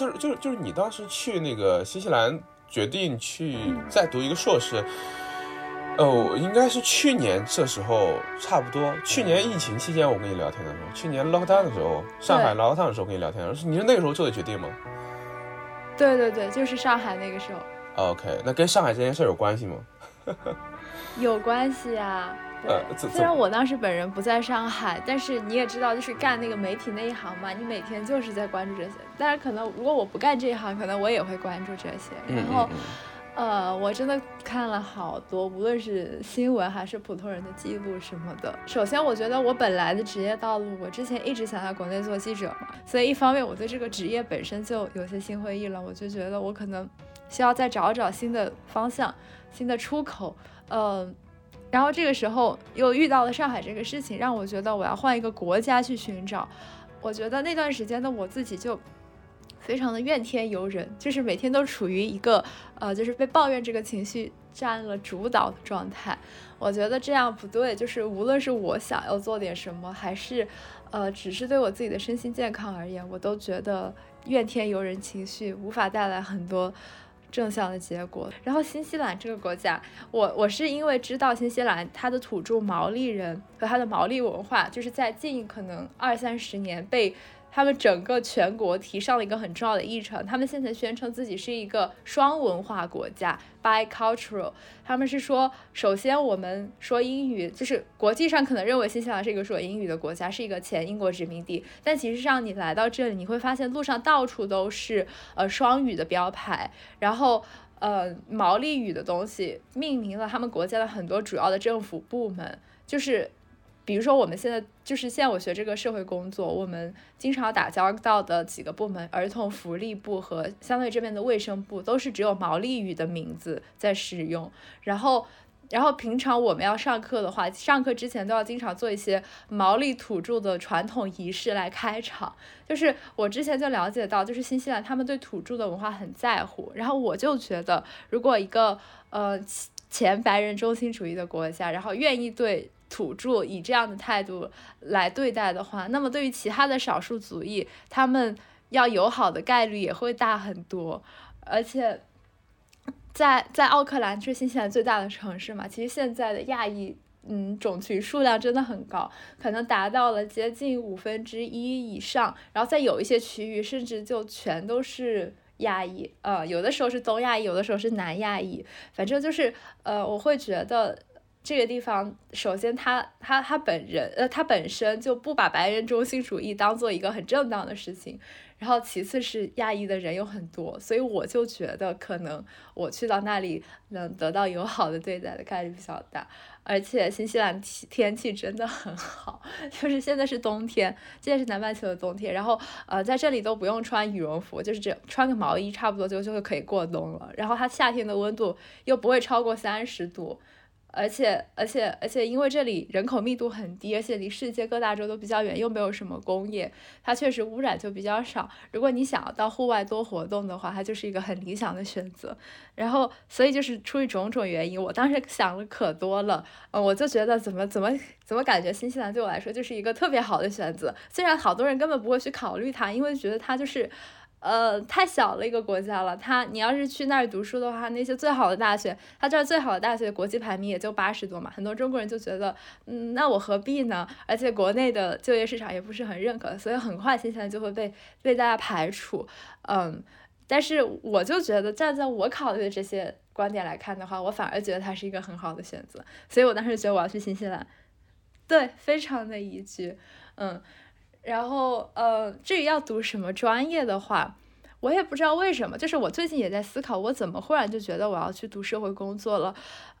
就是就是就是你当时去那个新西兰，决定去再读一个硕士。哦，应该是去年这时候差不多。去年疫情期间我跟你聊天的时候，去年 lockdown 的时候，上海 lockdown 的时候跟你聊天，你是那个时候做的决定吗？对对对，就是上海那个时候。OK，那跟上海这件事有关系吗？有关系啊。呃，虽然我当时本人不在上海，但是你也知道，就是干那个媒体那一行嘛，你每天就是在关注这些。但是可能如果我不干这一行，可能我也会关注这些。然后。呃，我真的看了好多，无论是新闻还是普通人的记录什么的。首先，我觉得我本来的职业道路，我之前一直想在国内做记者嘛，所以一方面我对这个职业本身就有些心灰意冷，我就觉得我可能需要再找找新的方向、新的出口。嗯，然后这个时候又遇到了上海这个事情，让我觉得我要换一个国家去寻找。我觉得那段时间的我自己就。非常的怨天尤人，就是每天都处于一个呃，就是被抱怨这个情绪占了主导的状态。我觉得这样不对，就是无论是我想要做点什么，还是呃，只是对我自己的身心健康而言，我都觉得怨天尤人情绪无法带来很多正向的结果。然后新西兰这个国家，我我是因为知道新西兰它的土著毛利人和它的毛利文化，就是在近可能二三十年被。他们整个全国提上了一个很重要的议程，他们现在宣称自己是一个双文化国家，bicultural。他们是说，首先我们说英语，就是国际上可能认为新西兰是一个说英语的国家，是一个前英国殖民地，但其实上你来到这里，你会发现路上到处都是呃双语的标牌，然后呃毛利语的东西命名了他们国家的很多主要的政府部门，就是。比如说，我们现在就是现在我学这个社会工作，我们经常打交道的几个部门，儿童福利部和相对这边的卫生部，都是只有毛利语的名字在使用。然后，然后平常我们要上课的话，上课之前都要经常做一些毛利土著的传统仪式来开场。就是我之前就了解到，就是新西兰他们对土著的文化很在乎。然后我就觉得，如果一个呃前白人中心主义的国家，然后愿意对土著以这样的态度来对待的话，那么对于其他的少数族裔，他们要友好的概率也会大很多。而且，在在奥克兰，是新西兰最大的城市嘛，其实现在的亚裔嗯种群数量真的很高，可能达到了接近五分之一以上。然后在有一些区域，甚至就全都是亚裔，呃，有的时候是东亚裔，有的时候是南亚裔，反正就是呃，我会觉得。这个地方，首先他他他本人，呃，他本身就不把白人中心主义当做一个很正当的事情，然后其次是亚裔的人有很多，所以我就觉得可能我去到那里能得到友好的对待的概率比较大，而且新西兰天天气真的很好，就是现在是冬天，现在是南半球的冬天，然后呃在这里都不用穿羽绒服，就是这穿个毛衣差不多就就会可以过冬了，然后它夏天的温度又不会超过三十度。而且而且而且，因为这里人口密度很低，而且离世界各大洲都比较远，又没有什么工业，它确实污染就比较少。如果你想要到户外多活动的话，它就是一个很理想的选择。然后，所以就是出于种种原因，我当时想了可多了，嗯，我就觉得怎么怎么怎么感觉新西兰对我来说就是一个特别好的选择。虽然好多人根本不会去考虑它，因为觉得它就是。呃，太小了一个国家了。他，你要是去那儿读书的话，那些最好的大学，他这儿最好的大学国际排名也就八十多嘛。很多中国人就觉得，嗯，那我何必呢？而且国内的就业市场也不是很认可，所以很快新西兰就会被被大家排除。嗯，但是我就觉得，站在我考虑的这些观点来看的话，我反而觉得它是一个很好的选择。所以我当时觉得我要去新西兰，对，非常的宜居，嗯。然后，呃，至于要读什么专业的话，我也不知道为什么。就是我最近也在思考，我怎么忽然就觉得我要去读社会工作了。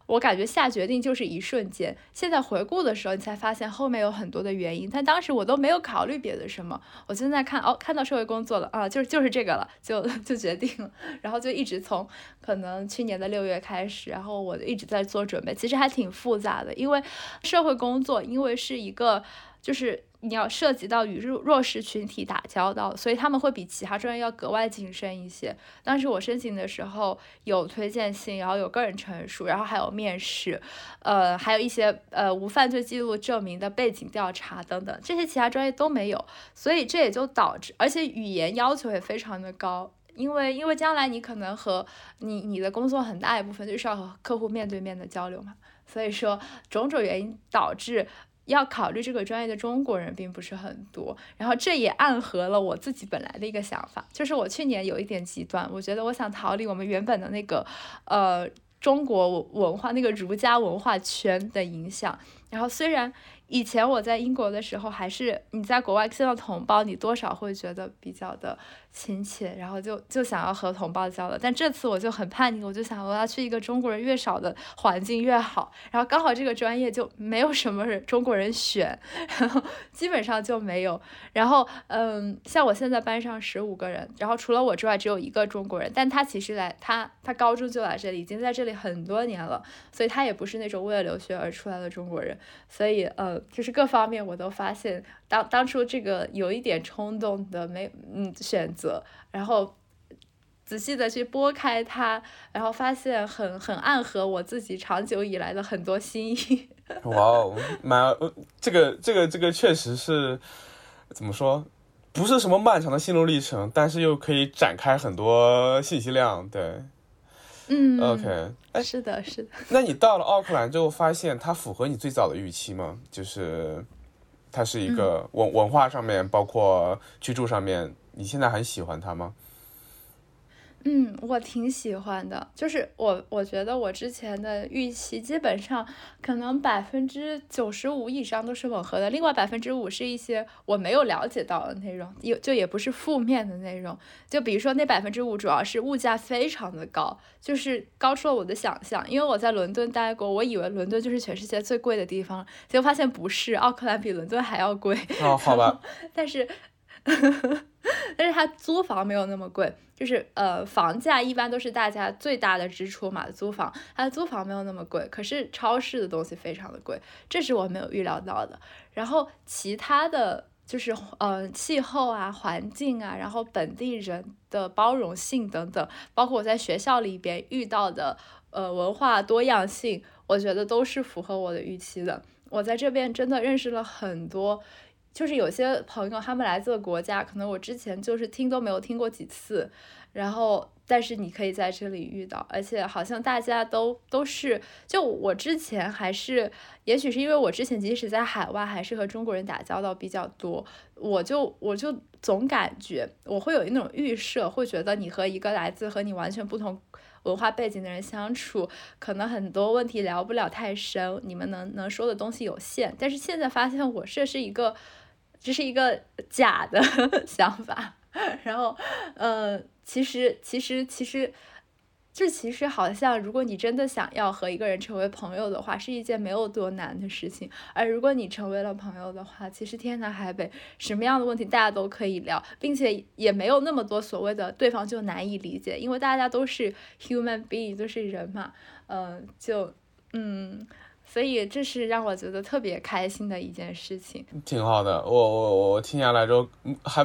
我感觉下决定就是一瞬间。现在回顾的时候，你才发现后面有很多的原因。但当时我都没有考虑别的什么。我现在看，哦，看到社会工作了啊，就是就是这个了，就就决定了。然后就一直从可能去年的六月开始，然后我一直在做准备。其实还挺复杂的，因为社会工作，因为是一个就是。你要涉及到与弱弱势群体打交道，所以他们会比其他专业要格外谨慎一些。当时我申请的时候有推荐信，然后有个人陈述，然后还有面试，呃，还有一些呃无犯罪记录证明的背景调查等等，这些其他专业都没有，所以这也就导致，而且语言要求也非常的高，因为因为将来你可能和你你的工作很大一部分就是要和客户面对面的交流嘛，所以说种种原因导致。要考虑这个专业的中国人并不是很多，然后这也暗合了我自己本来的一个想法，就是我去年有一点极端，我觉得我想逃离我们原本的那个呃中国文化那个儒家文化圈的影响，然后虽然。以前我在英国的时候，还是你在国外见到同胞，你多少会觉得比较的亲切，然后就就想要和同胞交流。但这次我就很叛逆，我就想我要去一个中国人越少的环境越好。然后刚好这个专业就没有什么人中国人选，然后基本上就没有。然后嗯，像我现在班上十五个人，然后除了我之外只有一个中国人，但他其实来他他高中就来这里，已经在这里很多年了，所以他也不是那种为了留学而出来的中国人，所以呃。就是各方面我都发现，当当初这个有一点冲动的没嗯选择，然后仔细的去拨开它，然后发现很很暗合我自己长久以来的很多心意。哇哦，蛮这个这个这个确实是怎么说，不是什么漫长的心路历程，但是又可以展开很多信息量，对。嗯，OK，哎，是的，是的。那你到了奥克兰之后，发现它符合你最早的预期吗？就是它是一个文文化上面，包括居住上面，你现在很喜欢它吗？嗯，我挺喜欢的，就是我我觉得我之前的预期基本上可能百分之九十五以上都是吻合的，另外百分之五是一些我没有了解到的内容，有就也不是负面的内容，就比如说那百分之五主要是物价非常的高，就是高出了我的想象，因为我在伦敦待过，我以为伦敦就是全世界最贵的地方，结果发现不是，奥克兰比伦敦还要贵。哦，好吧，但是。但是它租房没有那么贵，就是呃房价一般都是大家最大的支出嘛，租房它租房没有那么贵，可是超市的东西非常的贵，这是我没有预料到的。然后其他的就是呃气候啊、环境啊，然后本地人的包容性等等，包括我在学校里边遇到的呃文化多样性，我觉得都是符合我的预期的。我在这边真的认识了很多。就是有些朋友，他们来自的国家，可能我之前就是听都没有听过几次，然后但是你可以在这里遇到，而且好像大家都都是，就我之前还是，也许是因为我之前即使在海外，还是和中国人打交道比较多，我就我就总感觉我会有一种预设，会觉得你和一个来自和你完全不同文化背景的人相处，可能很多问题聊不了太深，你们能能说的东西有限，但是现在发现我这是一个。这是一个假的 想法，然后，呃，其实，其实，其实，这其实好像，如果你真的想要和一个人成为朋友的话，是一件没有多难的事情。而如果你成为了朋友的话，其实天南海北，什么样的问题大家都可以聊，并且也没有那么多所谓的对方就难以理解，因为大家都是 human being，都是人嘛，嗯，就，嗯。所以这是让我觉得特别开心的一件事情，挺好的。我我我听下来之后还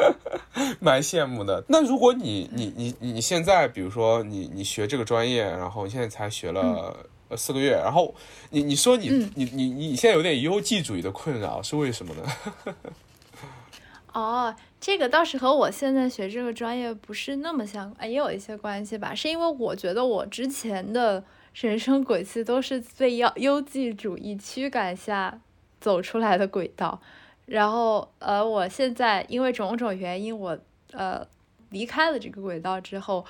蛮羡慕的。那如果你你你你现在，比如说你你学这个专业，然后你现在才学了四个月，然后你你说你你你你现在有点优绩主义的困扰，是为什么呢？哦，这个倒是和我现在学这个专业不是那么相关，也有一些关系吧。是因为我觉得我之前的。人生轨迹都是被要优绩主义驱赶下走出来的轨道，然后呃，我现在因为种种原因，我呃离开了这个轨道之后，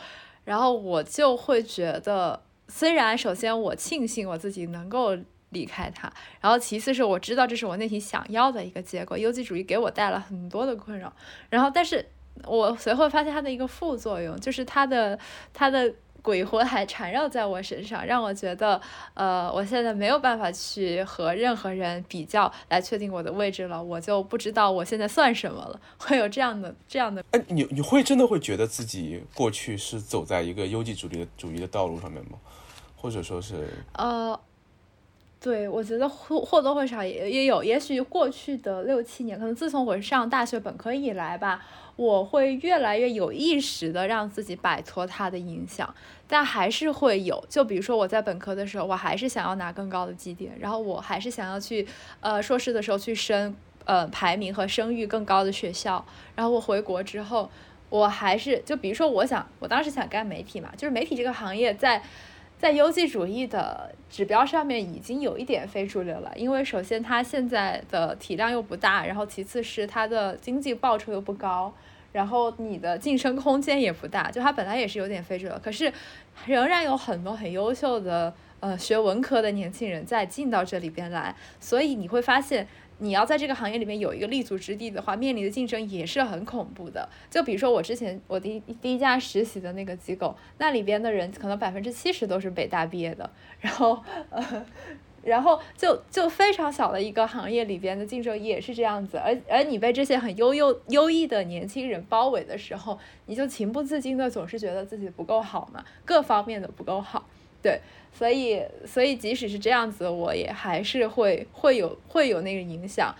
然后我就会觉得，虽然首先我庆幸我自己能够离开它，然后其次是我知道这是我内心想要的一个结果，优绩主义给我带来很多的困扰，然后但是我随后发现它的一个副作用就是它的它的。鬼魂还缠绕在我身上，让我觉得，呃，我现在没有办法去和任何人比较来确定我的位置了，我就不知道我现在算什么了，会有这样的这样的。哎，你你会真的会觉得自己过去是走在一个优绩主义的主义的道路上面吗？或者说是？呃，对，我觉得或或多或少也也有，也许过去的六七年，可能自从我上大学本科以来吧，我会越来越有意识的让自己摆脱它的影响，但还是会有。就比如说我在本科的时候，我还是想要拿更高的绩点，然后我还是想要去，呃，硕士的时候去升，呃，排名和声誉更高的学校。然后我回国之后，我还是就比如说，我想我当时想干媒体嘛，就是媒体这个行业在。在优绩主义的指标上面已经有一点非主流了，因为首先它现在的体量又不大，然后其次是它的经济报酬又不高，然后你的晋升空间也不大，就它本来也是有点非主流，可是仍然有很多很优秀的呃学文科的年轻人在进到这里边来，所以你会发现。你要在这个行业里面有一个立足之地的话，面临的竞争也是很恐怖的。就比如说我之前我第一第一家实习的那个机构，那里边的人可能百分之七十都是北大毕业的，然后呃，然后就就非常小的一个行业里边的竞争也是这样子。而而你被这些很优优优异的年轻人包围的时候，你就情不自禁的总是觉得自己不够好嘛，各方面的不够好，对。所以，所以即使是这样子，我也还是会会有会有那个影响，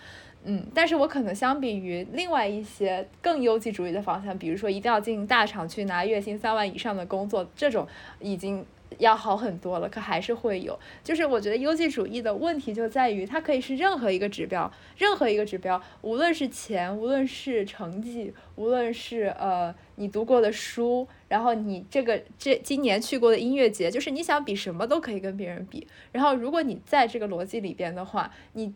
嗯，但是我可能相比于另外一些更优绩主义的方向，比如说一定要进大厂去拿月薪三万以上的工作，这种已经。要好很多了，可还是会有。就是我觉得优绩主义的问题就在于，它可以是任何一个指标，任何一个指标，无论是钱，无论是成绩，无论是呃你读过的书，然后你这个这今年去过的音乐节，就是你想比什么都可以跟别人比。然后如果你在这个逻辑里边的话，你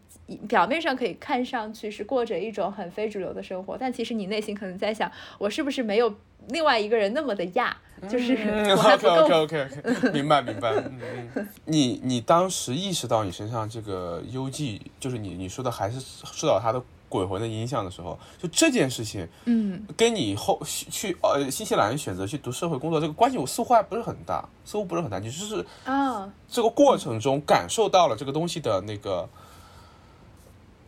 表面上可以看上去是过着一种很非主流的生活，但其实你内心可能在想，我是不是没有另外一个人那么的亚？就是 OK OK OK OK，明白明白。你你当时意识到你身上这个优绩，就是你你说的还是受到他的鬼魂的影响的时候，就这件事情，嗯，跟你后去呃新西兰选择去读社会工作这个关系，我似乎还不是很大，似乎不是很大。你就是啊，这个过程中感受到了这个东西的那个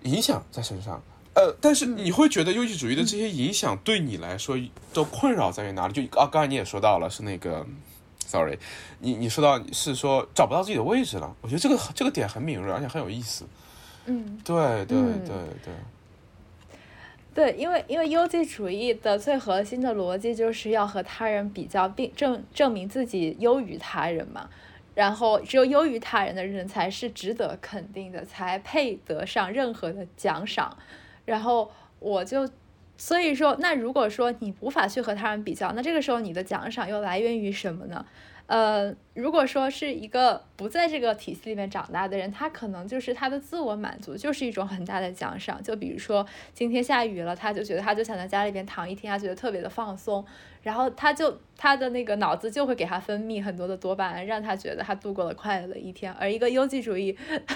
影响在身上。呃，但是你会觉得优绩主义的这些影响对你来说的困扰在于哪里？就啊，刚才你也说到了，是那个，sorry，你你说到是说找不到自己的位置了。我觉得这个这个点很敏锐，而且很有意思。嗯，对对对对，对，因为因为优绩主义的最核心的逻辑就是要和他人比较，并证证明自己优于他人嘛。然后只有优于他人的人才是值得肯定的，才配得上任何的奖赏。然后我就，所以说，那如果说你无法去和他人比较，那这个时候你的奖赏又来源于什么呢？呃，如果说是一个不在这个体系里面长大的人，他可能就是他的自我满足就是一种很大的奖赏。就比如说今天下雨了，他就觉得他就想在家里边躺一天，他觉得特别的放松，然后他就他的那个脑子就会给他分泌很多的多巴胺，让他觉得他度过了快乐的一天。而一个优绩主义。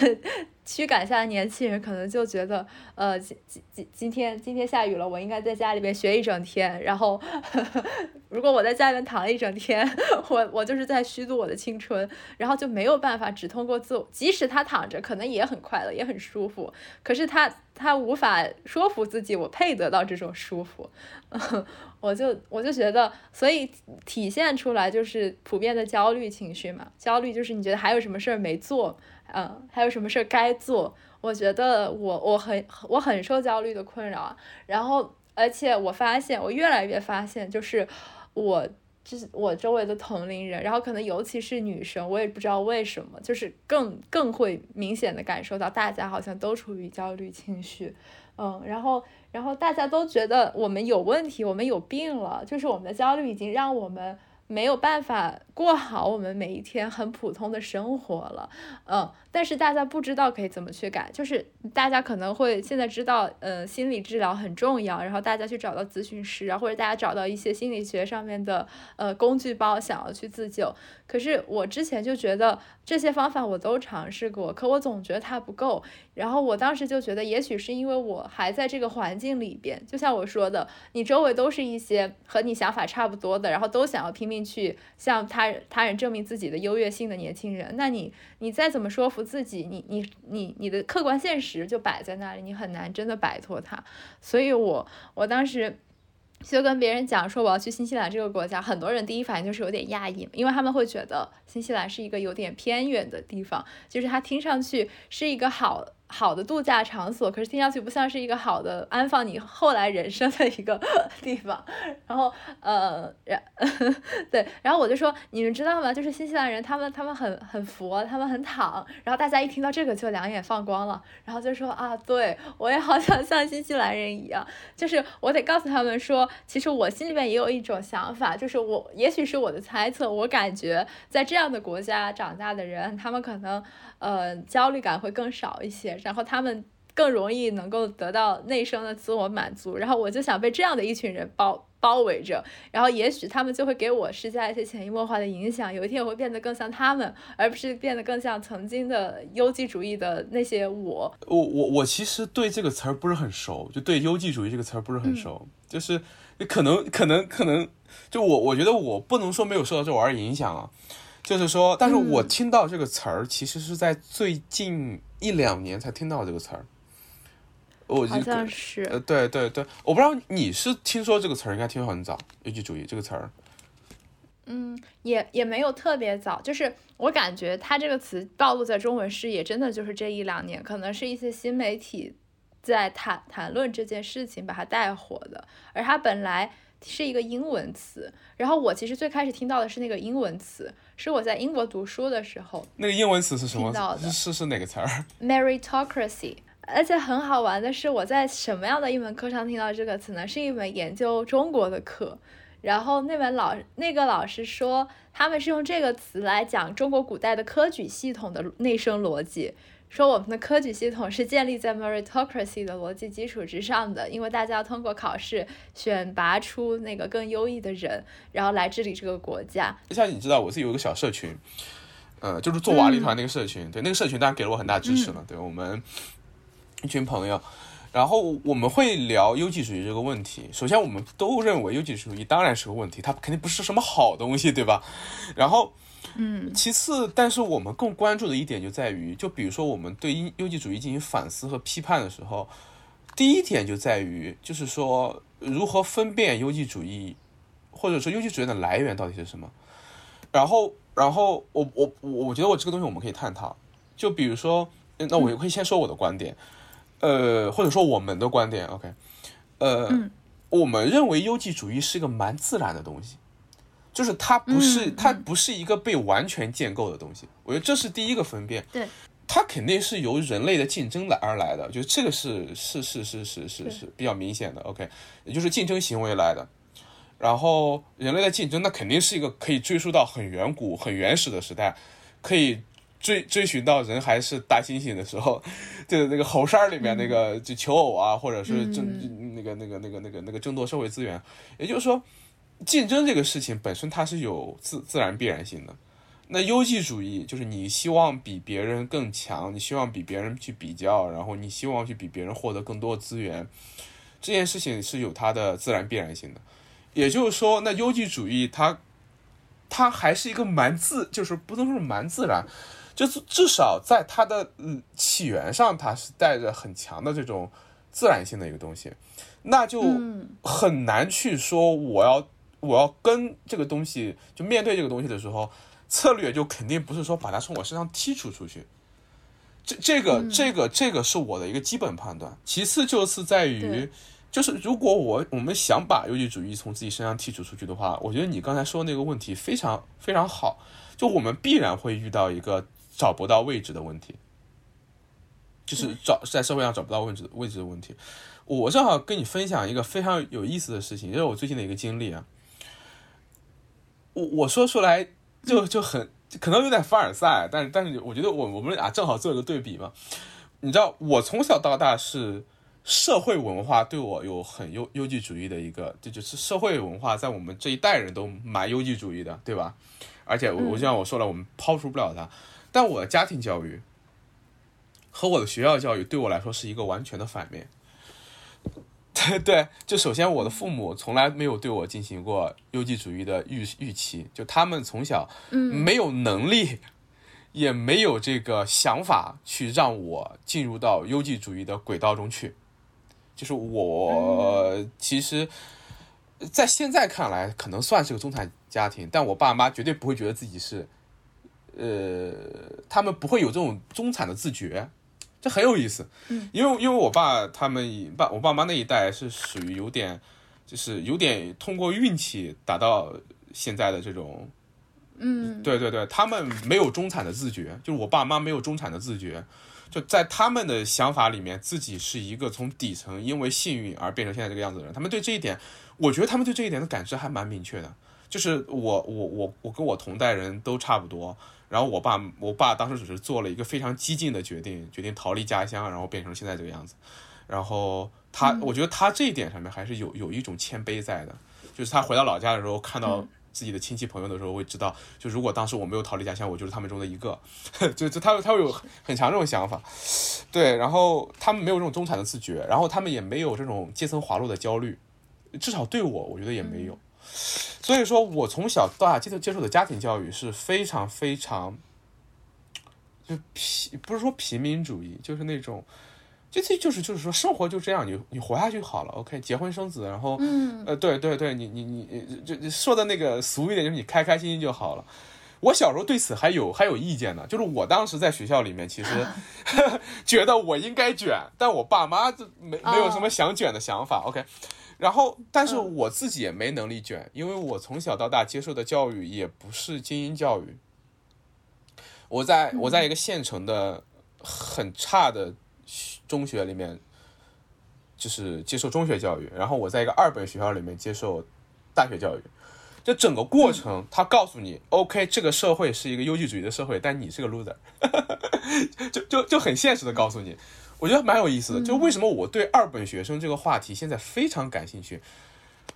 驱赶下的年轻人可能就觉得，呃，今今今天今天下雨了，我应该在家里边学一整天。然后，如果我在家里面躺了一整天，我我就是在虚度我的青春。然后就没有办法只通过自我，即使他躺着，可能也很快乐，也很舒服。可是他他无法说服自己，我配得到这种舒服。我就我就觉得，所以体现出来就是普遍的焦虑情绪嘛。焦虑就是你觉得还有什么事儿没做。嗯，还有什么事儿该做？我觉得我我很我很受焦虑的困扰，然后而且我发现我越来越发现，就是我就是我周围的同龄人，然后可能尤其是女生，我也不知道为什么，就是更更会明显的感受到大家好像都处于焦虑情绪，嗯，然后然后大家都觉得我们有问题，我们有病了，就是我们的焦虑已经让我们没有办法过好我们每一天很普通的生活了，嗯。但是大家不知道可以怎么去改，就是大家可能会现在知道，嗯，心理治疗很重要，然后大家去找到咨询师啊，或者大家找到一些心理学上面的呃工具包，想要去自救。可是我之前就觉得这些方法我都尝试过，可我总觉得它不够。然后我当时就觉得，也许是因为我还在这个环境里边，就像我说的，你周围都是一些和你想法差不多的，然后都想要拼命去向他他人证明自己的优越性的年轻人，那你你再怎么说服。自己，你你你你的客观现实就摆在那里，你很难真的摆脱它。所以，我我当时就跟别人讲说我要去新西兰这个国家，很多人第一反应就是有点讶异，因为他们会觉得新西兰是一个有点偏远的地方，就是它听上去是一个好。好的度假场所，可是听上去不像是一个好的安放你后来人生的一个 地方。然后，呃，然 对，然后我就说，你们知道吗？就是新西兰人，他们他们很很佛，他们很躺。然后大家一听到这个就两眼放光了，然后就说啊，对我也好想像新西兰人一样。就是我得告诉他们说，其实我心里面也有一种想法，就是我也许是我的猜测，我感觉在这样的国家长大的人，他们可能。呃，焦虑感会更少一些，然后他们更容易能够得到内生的自我满足。然后我就想被这样的一群人包包围着，然后也许他们就会给我施加一些潜移默化的影响。有一天我会变得更像他们，而不是变得更像曾经的优绩主义的那些我。我我我其实对这个词儿不是很熟，就对优绩主义这个词儿不是很熟，就是可能可能可能，就我我觉得我不能说没有受到这玩意儿影响啊。就是说，但是我听到这个词儿，其实是在最近一两年才听到这个词儿。我好像是，呃，对对对，我不知道你是听说这个词儿，应该听说很早，优绩主义这个词儿。嗯，也也没有特别早，就是我感觉它这个词暴露在中文视野，真的就是这一两年，可能是一些新媒体在谈谈论这件事情，把它带火的，而它本来。是一个英文词，然后我其实最开始听到的是那个英文词，是我在英国读书的时候。那个英文词是什么？是是是哪个词儿？Meritocracy。而且很好玩的是，我在什么样的一门课上听到这个词呢？是一门研究中国的课，然后那门老那个老师说，他们是用这个词来讲中国古代的科举系统的内生逻辑。说我们的科举系统是建立在 meritocracy 的逻辑基础之上的，因为大家要通过考试选拔出那个更优异的人，然后来治理这个国家。像你知道，我自己有一个小社群，呃，就是做瓦力团那个社群，对，那个社群当然给了我很大支持了。对我们一群朋友，然后我们会聊优绩主义这个问题。首先，我们都认为优绩主义当然是个问题，它肯定不是什么好东西，对吧？然后。嗯，其次，但是我们更关注的一点就在于，就比如说我们对优优绩主义进行反思和批判的时候，第一点就在于，就是说如何分辨优绩主义，或者说优绩主义的来源到底是什么。然后，然后我我我我觉得我这个东西我们可以探讨。就比如说，那我可以先说我的观点，呃，或者说我们的观点，OK，呃，我们认为优绩主义是一个蛮自然的东西。就是它不是，它不是一个被完全建构的东西。我觉得这是第一个分辨。对，它肯定是由人类的竞争来而来的，就这个是是是是是是是比较明显的。OK，也就是竞争行为来的。然后人类的竞争，那肯定是一个可以追溯到很远古、很原始的时代，可以追追寻到人还是大猩猩的时候，就是那个猴山里面那个就求偶啊，或者是争那个那个那个那个那个争夺社会资源。也就是说。竞争这个事情本身它是有自自然必然性的，那优绩主义就是你希望比别人更强，你希望比别人去比较，然后你希望去比别人获得更多的资源，这件事情是有它的自然必然性的。也就是说，那优绩主义它它还是一个蛮自，就是不能说是蛮自然，就是至少在它的嗯起源上，它是带着很强的这种自然性的一个东西，那就很难去说我要。我要跟这个东西就面对这个东西的时候，策略就肯定不是说把它从我身上剔除出去。这这个这个这个是我的一个基本判断。其次就是在于，就是如果我我们想把优绩主义从自己身上剔除出去的话，我觉得你刚才说那个问题非常非常好。就我们必然会遇到一个找不到位置的问题，就是找在社会上找不到位置位置的问题。我正好跟你分享一个非常有意思的事情，就是我最近的一个经历啊。我我说出来就就很可能有点凡尔赛，但是但是我觉得我我们俩正好做一个对比嘛。你知道我从小到大是社会文化对我有很优优绩主义的一个，这就是社会文化在我们这一代人都蛮优绩主义的，对吧？而且我我就像我说了，我们抛除不了它。但我的家庭教育和我的学校教育对我来说是一个完全的反面。对 对，就首先我的父母从来没有对我进行过优绩主义的预预期，就他们从小没有能力，也没有这个想法去让我进入到优绩主义的轨道中去。就是我其实在现在看来可能算是个中产家庭，但我爸妈绝对不会觉得自己是，呃，他们不会有这种中产的自觉，这很有意思。嗯，因为因为我爸他们爸我爸妈那一代是属于有点，就是有点通过运气达到现在的这种，嗯，对对对，他们没有中产的自觉，就是我爸妈没有中产的自觉。就在他们的想法里面，自己是一个从底层因为幸运而变成现在这个样子的人。他们对这一点，我觉得他们对这一点的感知还蛮明确的。就是我我我我跟我同代人都差不多。然后我爸我爸当时只是做了一个非常激进的决定，决定逃离家乡，然后变成现在这个样子。然后他，我觉得他这一点上面还是有有一种谦卑在的。就是他回到老家的时候，看到。自己的亲戚朋友的时候会知道，就如果当时我没有逃离家乡，我就是他们中的一个，就就他他会有很强这种想法，对，然后他们没有这种中产的自觉，然后他们也没有这种阶层滑落的焦虑，至少对我，我觉得也没有，所以说我从小到大接受接受的家庭教育是非常非常，就平不是说平民主义，就是那种。就这就是就是说生活就这样，你你活下去好了，OK，结婚生子，然后，呃，对对对，你你你就说的那个俗一点，就是你开开心心就好了。我小时候对此还有还有意见呢，就是我当时在学校里面，其实 觉得我应该卷，但我爸妈没没有什么想卷的想法，OK。然后，但是我自己也没能力卷，因为我从小到大接受的教育也不是精英教育。我在我在一个县城的很差的。中学里面就是接受中学教育，然后我在一个二本学校里面接受大学教育。这整个过程，他告诉你，OK，这个社会是一个优绩主义的社会，但你是个 loser，就就就很现实的告诉你，我觉得蛮有意思的。就为什么我对二本学生这个话题现在非常感兴趣？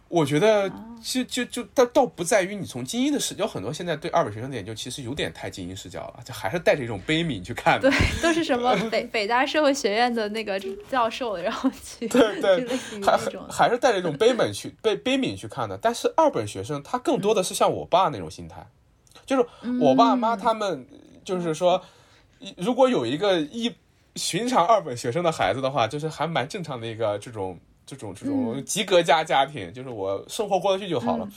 我觉得，就就就倒倒不在于你从精英的视角，很多现在对二本学生的研究其实有点太精英视角了，就还是带着一种悲悯去看的。对，都是什么 北北大社会学院的那个教授，然后去对对，还还是带着一种悲悯去 悲悲悯去看的。但是二本学生他更多的是像我爸那种心态，就是我爸妈他们就是说，如果有一个一寻常二本学生的孩子的话，就是还蛮正常的一个这种。这种这种及格家家庭，就是我生活过得去就好了。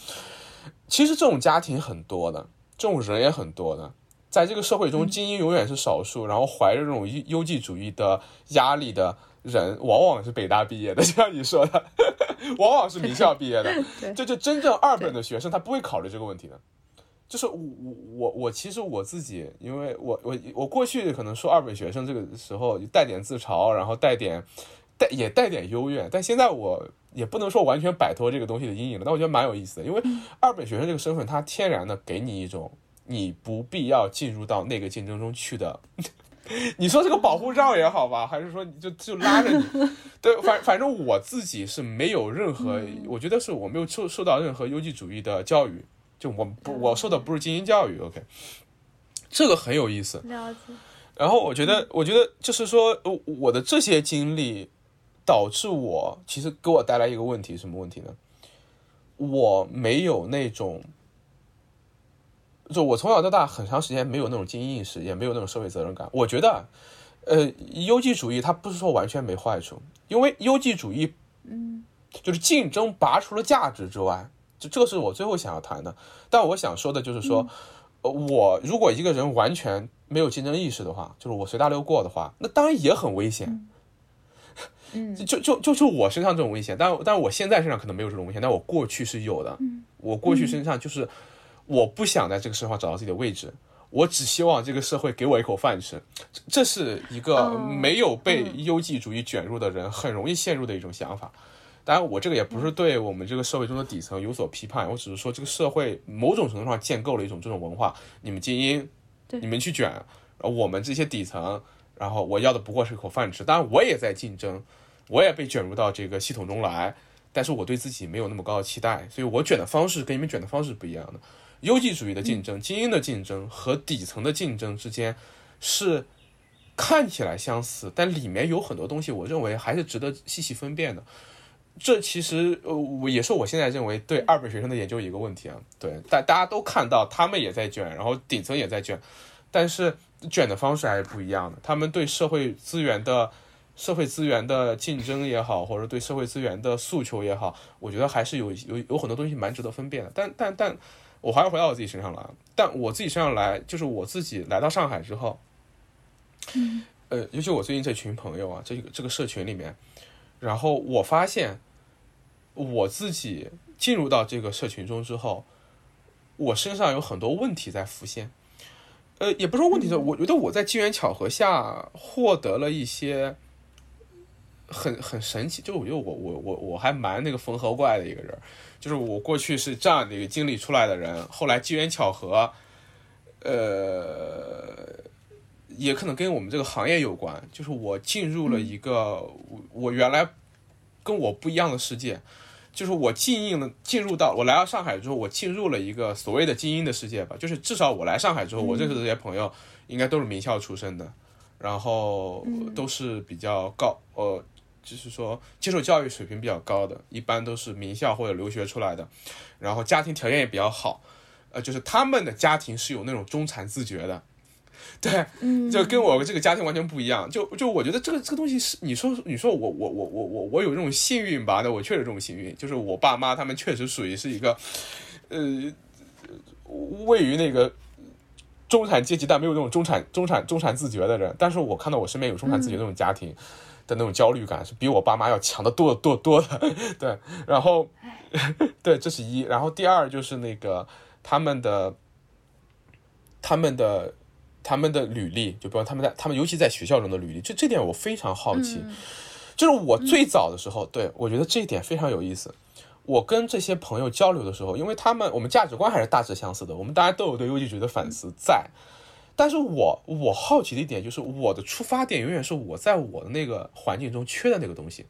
其实这种家庭很多的，这种人也很多的。在这个社会中，精英永远是少数，然后怀着这种优优绩主义的压力的人，往往是北大毕业的，就像你说的，往往是名校毕业的。就就真正二本的学生，他不会考虑这个问题的。就是我我我我其实我自己，因为我我我过去可能说二本学生这个时候带点自嘲，然后带点。带也带点幽怨，但现在我也不能说完全摆脱这个东西的阴影了。但我觉得蛮有意思的，因为二本学生这个身份，它天然的给你一种你不必要进入到那个竞争中去的。你说这个保护罩也好吧，还是说你就就拉着你？对，反反正我自己是没有任何，我觉得是我没有受受到任何优绩主义的教育，就我不我受的不是精英教育。OK，这个很有意思。了解。然后我觉得，我觉得就是说，我的这些经历。导致我其实给我带来一个问题，什么问题呢？我没有那种，就我从小到大很长时间没有那种精英意识，也没有那种社会责任感。我觉得，呃，优绩主义它不是说完全没坏处，因为优绩主义，嗯，就是竞争拔除了价值之外，就这个是我最后想要谈的。但我想说的就是说，呃，我如果一个人完全没有竞争意识的话，就是我随大流过的话，那当然也很危险。嗯，就就就是我身上这种危险，但但我现在身上可能没有这种危险，但我过去是有的。嗯，我过去身上就是我不想在这个社会上找到自己的位置，我只希望这个社会给我一口饭吃。这是一个没有被优绩主义卷入的人很容易陷入的一种想法。当然，我这个也不是对我们这个社会中的底层有所批判，我只是说这个社会某种程度上建构了一种这种文化：你们精英，你们去卷，然后我们这些底层，然后我要的不过是一口饭吃。当然，我也在竞争。我也被卷入到这个系统中来，但是我对自己没有那么高的期待，所以我卷的方式跟你们卷的方式不一样的。优绩主义的竞争、精英的竞争和底层的竞争之间是看起来相似，但里面有很多东西，我认为还是值得细细分辨的。这其实呃，我也是我现在认为对二本学生的研究一个问题啊。对，大大家都看到他们也在卷，然后顶层也在卷，但是卷的方式还是不一样的。他们对社会资源的。社会资源的竞争也好，或者对社会资源的诉求也好，我觉得还是有有有很多东西蛮值得分辨的。但但但，我还是回到我自己身上来。但我自己身上来，就是我自己来到上海之后，嗯，呃，尤其我最近这群朋友啊，这个这个社群里面，然后我发现我自己进入到这个社群中之后，我身上有很多问题在浮现。呃，也不是说问题的，我觉得我在机缘巧合下获得了一些。很很神奇，就我觉得我我我我还蛮那个缝合怪的一个人，就是我过去是这样的一个经历出来的人，后来机缘巧合，呃，也可能跟我们这个行业有关，就是我进入了一个我原来跟我不一样的世界，就是我进入了进入到我来到上海之后，我进入了一个所谓的精英的世界吧，就是至少我来上海之后，我认识的这些朋友应该都是名校出身的，然后都是比较高呃。就是说，接受教育水平比较高的，一般都是名校或者留学出来的，然后家庭条件也比较好，呃，就是他们的家庭是有那种中产自觉的，对，就跟我这个家庭完全不一样。就就我觉得这个这个东西是，你说你说我我我我我我有这种幸运吧？那我确实这种幸运，就是我爸妈他们确实属于是一个，呃，位于那个中产阶级，但没有那种中产中产中产自觉的人。但是我看到我身边有中产自觉那种家庭。的那种焦虑感是比我爸妈要强的多多多的，对，然后，对，这是一，然后第二就是那个他们的，他们的，他们的履历，就比如他们在他们尤其在学校中的履历，这这点我非常好奇，就是我最早的时候，对我觉得这一点非常有意思，我跟这些朋友交流的时候，因为他们我们价值观还是大致相似的，我们大家都有对优绩主义的反思在。但是我我好奇的一点就是，我的出发点永远是我在我的那个环境中缺的那个东西。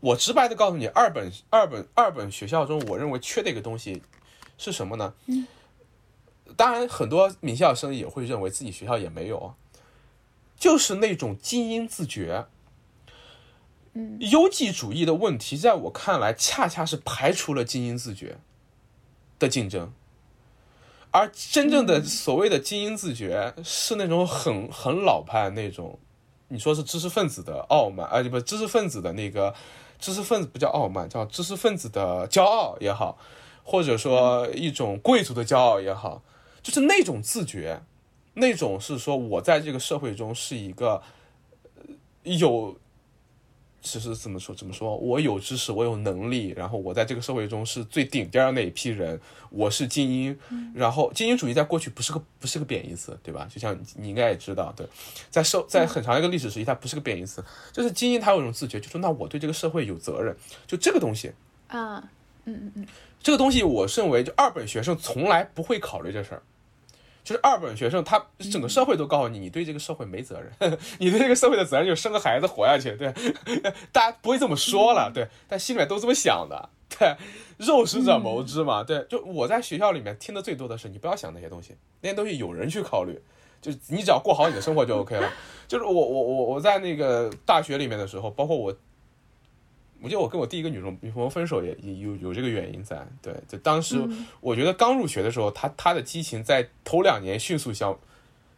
我直白的告诉你，二本二本二本学校中，我认为缺的一个东西是什么呢？当然，很多名校生也会认为自己学校也没有，就是那种精英自觉。嗯优绩主义的问题，在我看来，恰恰是排除了精英自觉的竞争。而真正的所谓的精英自觉，是那种很很老派那种，你说是知识分子的傲慢，啊，不，知识分子的那个知识分子不叫傲慢，叫知识分子的骄傲也好，或者说一种贵族的骄傲也好，就是那种自觉，那种是说我在这个社会中是一个有。其实怎么说？怎么说？我有知识，我有能力，然后我在这个社会中是最顶尖的那一批人，我是精英。然后精英主义在过去不是个不是个贬义词，对吧？就像你应该也知道，对，在社在很长一个历史时期，它不是个贬义词，就是精英他有一种自觉，就说那我对这个社会有责任，就这个东西啊，嗯嗯嗯，这个东西我认为就二本学生从来不会考虑这事儿。就是二本学生，他整个社会都告诉你，你对这个社会没责任，你对这个社会的责任就是生个孩子活下去。对，大家不会这么说了，对，但心里面都这么想的。对，肉食者谋之嘛。对，就我在学校里面听的最多的是，你不要想那些东西，那些东西有人去考虑，就你只要过好你的生活就 OK 了。就是我我我我在那个大学里面的时候，包括我。我记得我跟我第一个女生女朋友分手也也有有这个原因在，对，就当时我觉得刚入学的时候，她她的激情在头两年迅速消，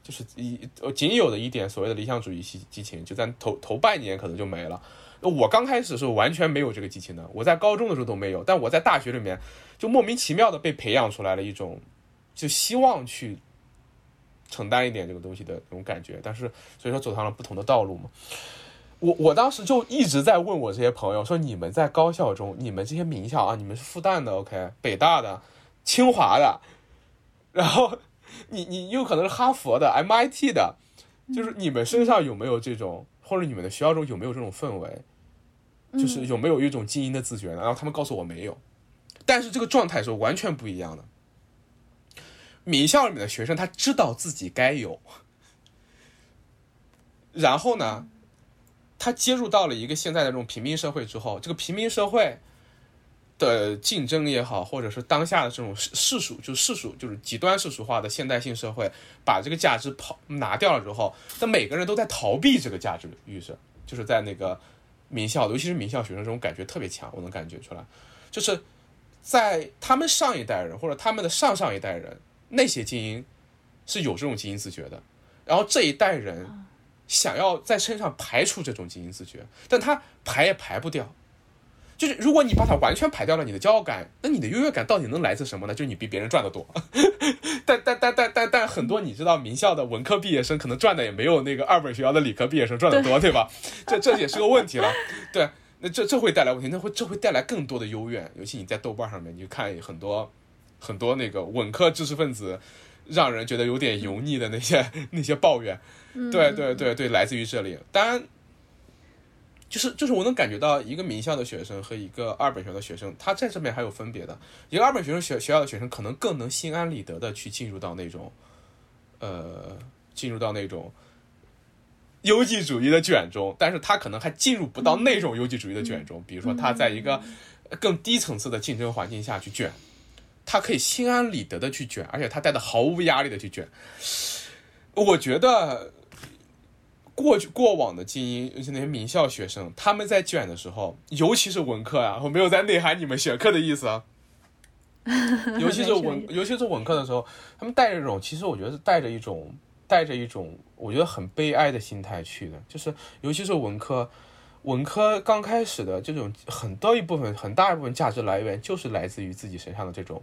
就是一仅有的一点所谓的理想主义激激情，就在头头半年可能就没了。我刚开始的时候完全没有这个激情的，我在高中的时候都没有，但我在大学里面就莫名其妙的被培养出来了一种，就希望去承担一点这个东西的那种感觉，但是所以说走上了不同的道路嘛。我我当时就一直在问我这些朋友说：“你们在高校中，你们这些名校啊，你们是复旦的，OK，北大的，清华的，然后你你有可能是哈佛的、MIT 的，就是你们身上有没有这种，或者你们的学校中有没有这种氛围，就是有没有一种精英的自觉呢？”然后他们告诉我没有，但是这个状态是完全不一样的。名校里面的学生他知道自己该有，然后呢？他接入到了一个现在的这种平民社会之后，这个平民社会的竞争也好，或者是当下的这种世俗，就世俗，就是极端世俗化的现代性社会，把这个价值跑拿掉了之后，那每个人都在逃避这个价值预设，就是在那个名校，尤其是名校学生这种感觉特别强，我能感觉出来，就是在他们上一代人或者他们的上上一代人，那些精英是有这种精英自觉的，然后这一代人。想要在身上排除这种精英自觉，但他排也排不掉。就是如果你把它完全排掉了，你的骄傲感，那你的优越感到底能来自什么呢？就是你比别人赚的多。但但但但但但很多你知道，名校的文科毕业生可能赚的也没有那个二本学校的理科毕业生赚的多，对吧？这这也是个问题了。对，那这这会带来问题，那会这会带来更多的优越。尤其你在豆瓣上面，你看很多很多那个文科知识分子。让人觉得有点油腻的那些 那些抱怨，对对对对，来自于这里。当然，就是就是我能感觉到一个名校的学生和一个二本学校的学生，他在这边还有分别的。一个二本学生学学校的学生，可能更能心安理得的去进入到那种，呃，进入到那种优绩主义的卷中，但是他可能还进入不到那种优绩主义的卷中。比如说，他在一个更低层次的竞争环境下去卷。他可以心安理得的去卷，而且他带的毫无压力的去卷。我觉得过去过往的精英，尤其那些名校学生，他们在卷的时候，尤其是文科啊，我没有在内涵你们选课的意思啊。尤其是文，尤其是文科的时候，他们带着一种，其实我觉得是带着一种，带着一种，我觉得很悲哀的心态去的，就是尤其是文科。文科刚开始的这种很多一部分很大一部分价值来源就是来自于自己身上的这种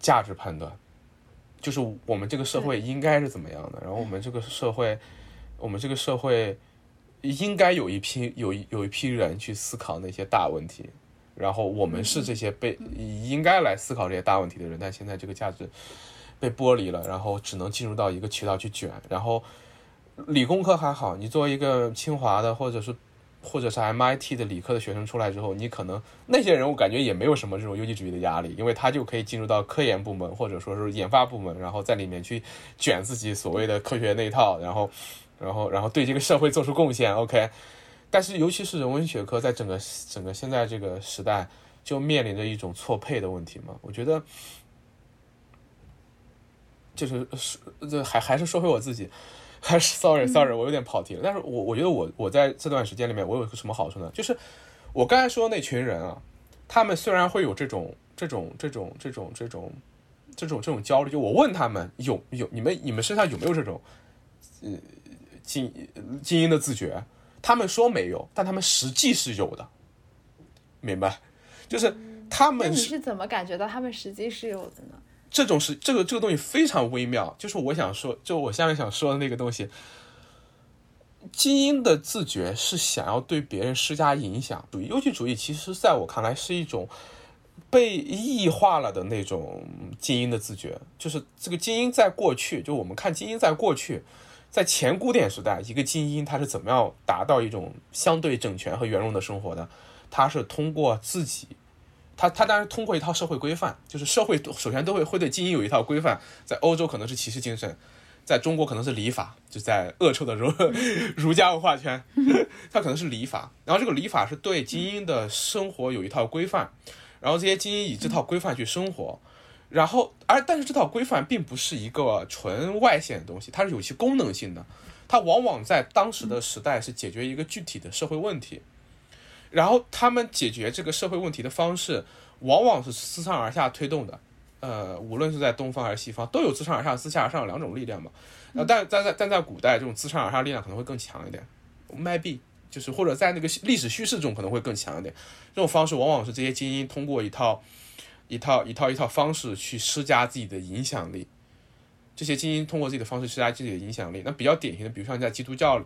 价值判断，就是我们这个社会应该是怎么样的，然后我们这个社会，我们这个社会应该有一批有一有一批人去思考那些大问题，然后我们是这些被应该来思考这些大问题的人，但现在这个价值被剥离了，然后只能进入到一个渠道去卷，然后理工科还好，你作为一个清华的或者是。或者是 MIT 的理科的学生出来之后，你可能那些人我感觉也没有什么这种优绩主义的压力，因为他就可以进入到科研部门或者说是研发部门，然后在里面去卷自己所谓的科学那一套，然后，然后，然后对这个社会做出贡献。OK，但是尤其是人文学科，在整个整个现在这个时代，就面临着一种错配的问题嘛。我觉得，就是是这还还是说回我自己。还是 sorry sorry，我有点跑题了。但是我我觉得我我在这段时间里面，我有个什么好处呢？就是我刚才说那群人啊，他们虽然会有这种这种这种这种这种这种这种焦虑，就我问他们有有你们你们身上有没有这种呃精精英的自觉？他们说没有，但他们实际是有的，明白？就是他们你是怎么感觉到他们实际是有的呢？这种是这个这个东西非常微妙，就是我想说，就我下面想说的那个东西，精英的自觉是想要对别人施加影响。主义优绩主义，其实在我看来是一种被异化了的那种精英的自觉。就是这个精英在过去，就我们看精英在过去，在前古典时代，一个精英他是怎么样达到一种相对整全和圆融的生活的？他是通过自己。他他当然通过一套社会规范，就是社会首先都会会对精英有一套规范，在欧洲可能是骑士精神，在中国可能是礼法，就在恶臭的儒 儒家文化圈，它可能是礼法。然后这个礼法是对精英的生活有一套规范，然后这些精英以这套规范去生活，然后而但是这套规范并不是一个纯外显的东西，它是有其功能性的，它往往在当时的时代是解决一个具体的社会问题。然后他们解决这个社会问题的方式，往往是自上而下推动的，呃，无论是在东方还是西方，都有自上而下、自下而上的两种力量嘛。呃，但但在但在古代，这种自上而下力量可能会更强一点，maybe 就是或者在那个历史叙事中可能会更强一点。这种方式往往是这些精英通过一套一套一套一套方式去施加自己的影响力。这些精英通过自己的方式施加自己的影响力。那比较典型的，比如像在基督教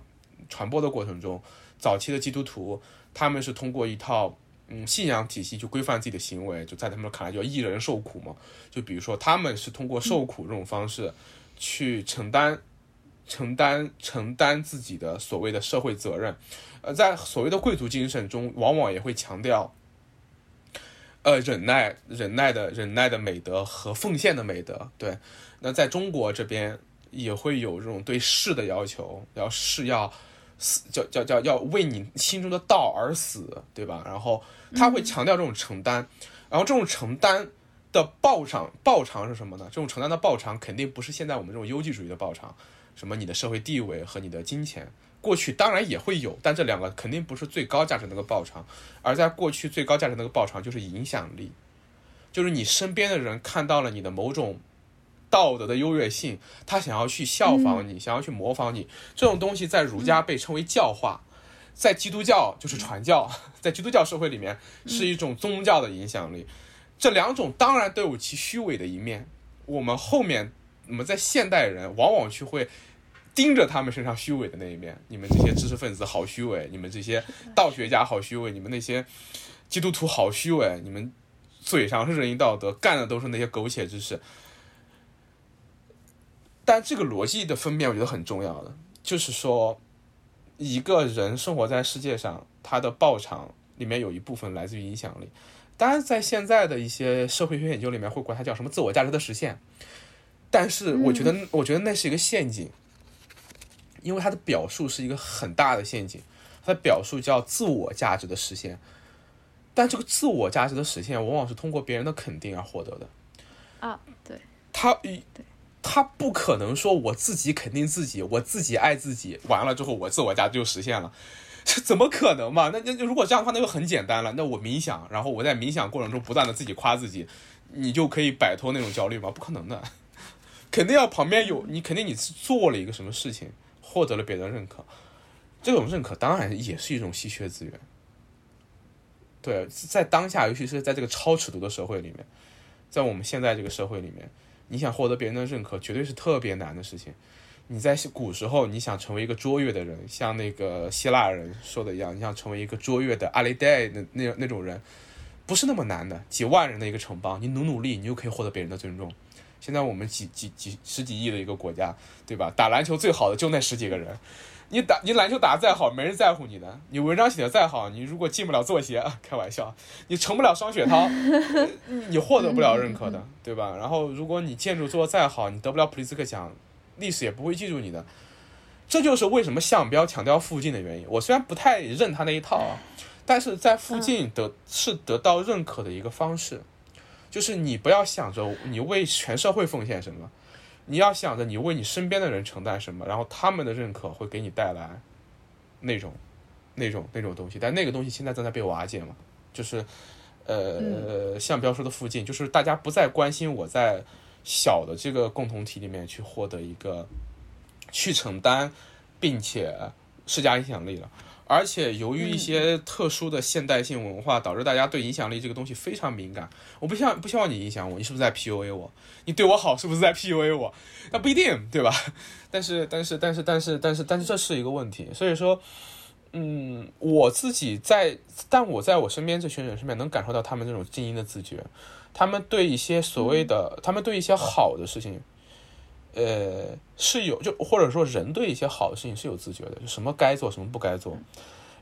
传播的过程中，早期的基督徒。他们是通过一套嗯信仰体系去规范自己的行为，就在他们看来叫一人受苦嘛。就比如说，他们是通过受苦这种方式去承担、承担、承担自己的所谓的社会责任。呃，在所谓的贵族精神中，往往也会强调呃忍耐、忍耐的忍耐的美德和奉献的美德。对，那在中国这边也会有这种对士的要求，要士要。死叫叫叫要为你心中的道而死，对吧？然后他会强调这种承担，然后这种承担的报偿报偿是什么呢？这种承担的报偿肯定不是现在我们这种优绩主义的报偿，什么你的社会地位和你的金钱，过去当然也会有，但这两个肯定不是最高价值那个报偿，而在过去最高价值那个报偿就是影响力，就是你身边的人看到了你的某种道德的优越性，他想要去效仿你，想要去模仿你，这种东西在儒家被称为教化，在基督教就是传教，在基督教社会里面是一种宗教的影响力。这两种当然都有其虚伪的一面，我们后面我们在现代人往往去会盯着他们身上虚伪的那一面，你们这些知识分子好虚伪，你们这些道学家好虚伪，你们那些基督徒好虚伪，你们。嘴上是仁义道德，干的都是那些苟且之事。但这个逻辑的分辨，我觉得很重要的，就是说，一个人生活在世界上，他的报偿里面有一部分来自于影响力。当然，在现在的一些社会学研究里面，会管它叫什么自我价值的实现。但是，我觉得，我觉得那是一个陷阱，因为它的表述是一个很大的陷阱。它的表述叫自我价值的实现。但这个自我价值的实现，往往是通过别人的肯定而获得的。啊，对，他，对，他不可能说我自己肯定自己，我自己爱自己，完了之后我自我价值就实现了，这怎么可能嘛？那那如果这样的话，那就很简单了。那我冥想，然后我在冥想过程中不断的自己夸自己，你就可以摆脱那种焦虑吗？不可能的，肯定要旁边有你，肯定你做了一个什么事情，获得了别人的认可，这种认可当然也是一种稀缺资源。对，在当下，尤其是在这个超尺度的社会里面，在我们现在这个社会里面，你想获得别人的认可，绝对是特别难的事情。你在古时候，你想成为一个卓越的人，像那个希腊人说的一样，你想成为一个卓越的阿雷戴那那那种人，不是那么难的。几万人的一个城邦，你努努力，你就可以获得别人的尊重。现在我们几几几十几亿的一个国家，对吧？打篮球最好的就那十几个人。你打你篮球打的再好，没人在乎你的。你文章写的再好，你如果进不了作协，开玩笑，你成不了双雪涛，你获得不了认可的，对吧？然后，如果你建筑做的再好，你得不了普利兹克奖，历史也不会记住你的。这就是为什么项标强调附近的原因。我虽然不太认他那一套啊，但是在附近得是得到认可的一个方式，就是你不要想着你为全社会奉献什么。你要想着你为你身边的人承担什么，然后他们的认可会给你带来那种、那种、那种东西，但那个东西现在正在被瓦解嘛？就是，呃，像标说的附近，就是大家不再关心我在小的这个共同体里面去获得一个去承担，并且施加影响力了。而且由于一些特殊的现代性文化，导致大家对影响力这个东西非常敏感。我不希望不希望你影响我，你是不是在 PUA 我？你对我好是不是在 PUA 我？那不一定，对吧？但是但是但是但是但是但是这是一个问题。所以说，嗯，我自己在，但我在我身边这群人身边能感受到他们这种精英的自觉，他们对一些所谓的，他们对一些好的事情。呃，是有就或者说人对一些好的事情是有自觉的，就什么该做什么不该做，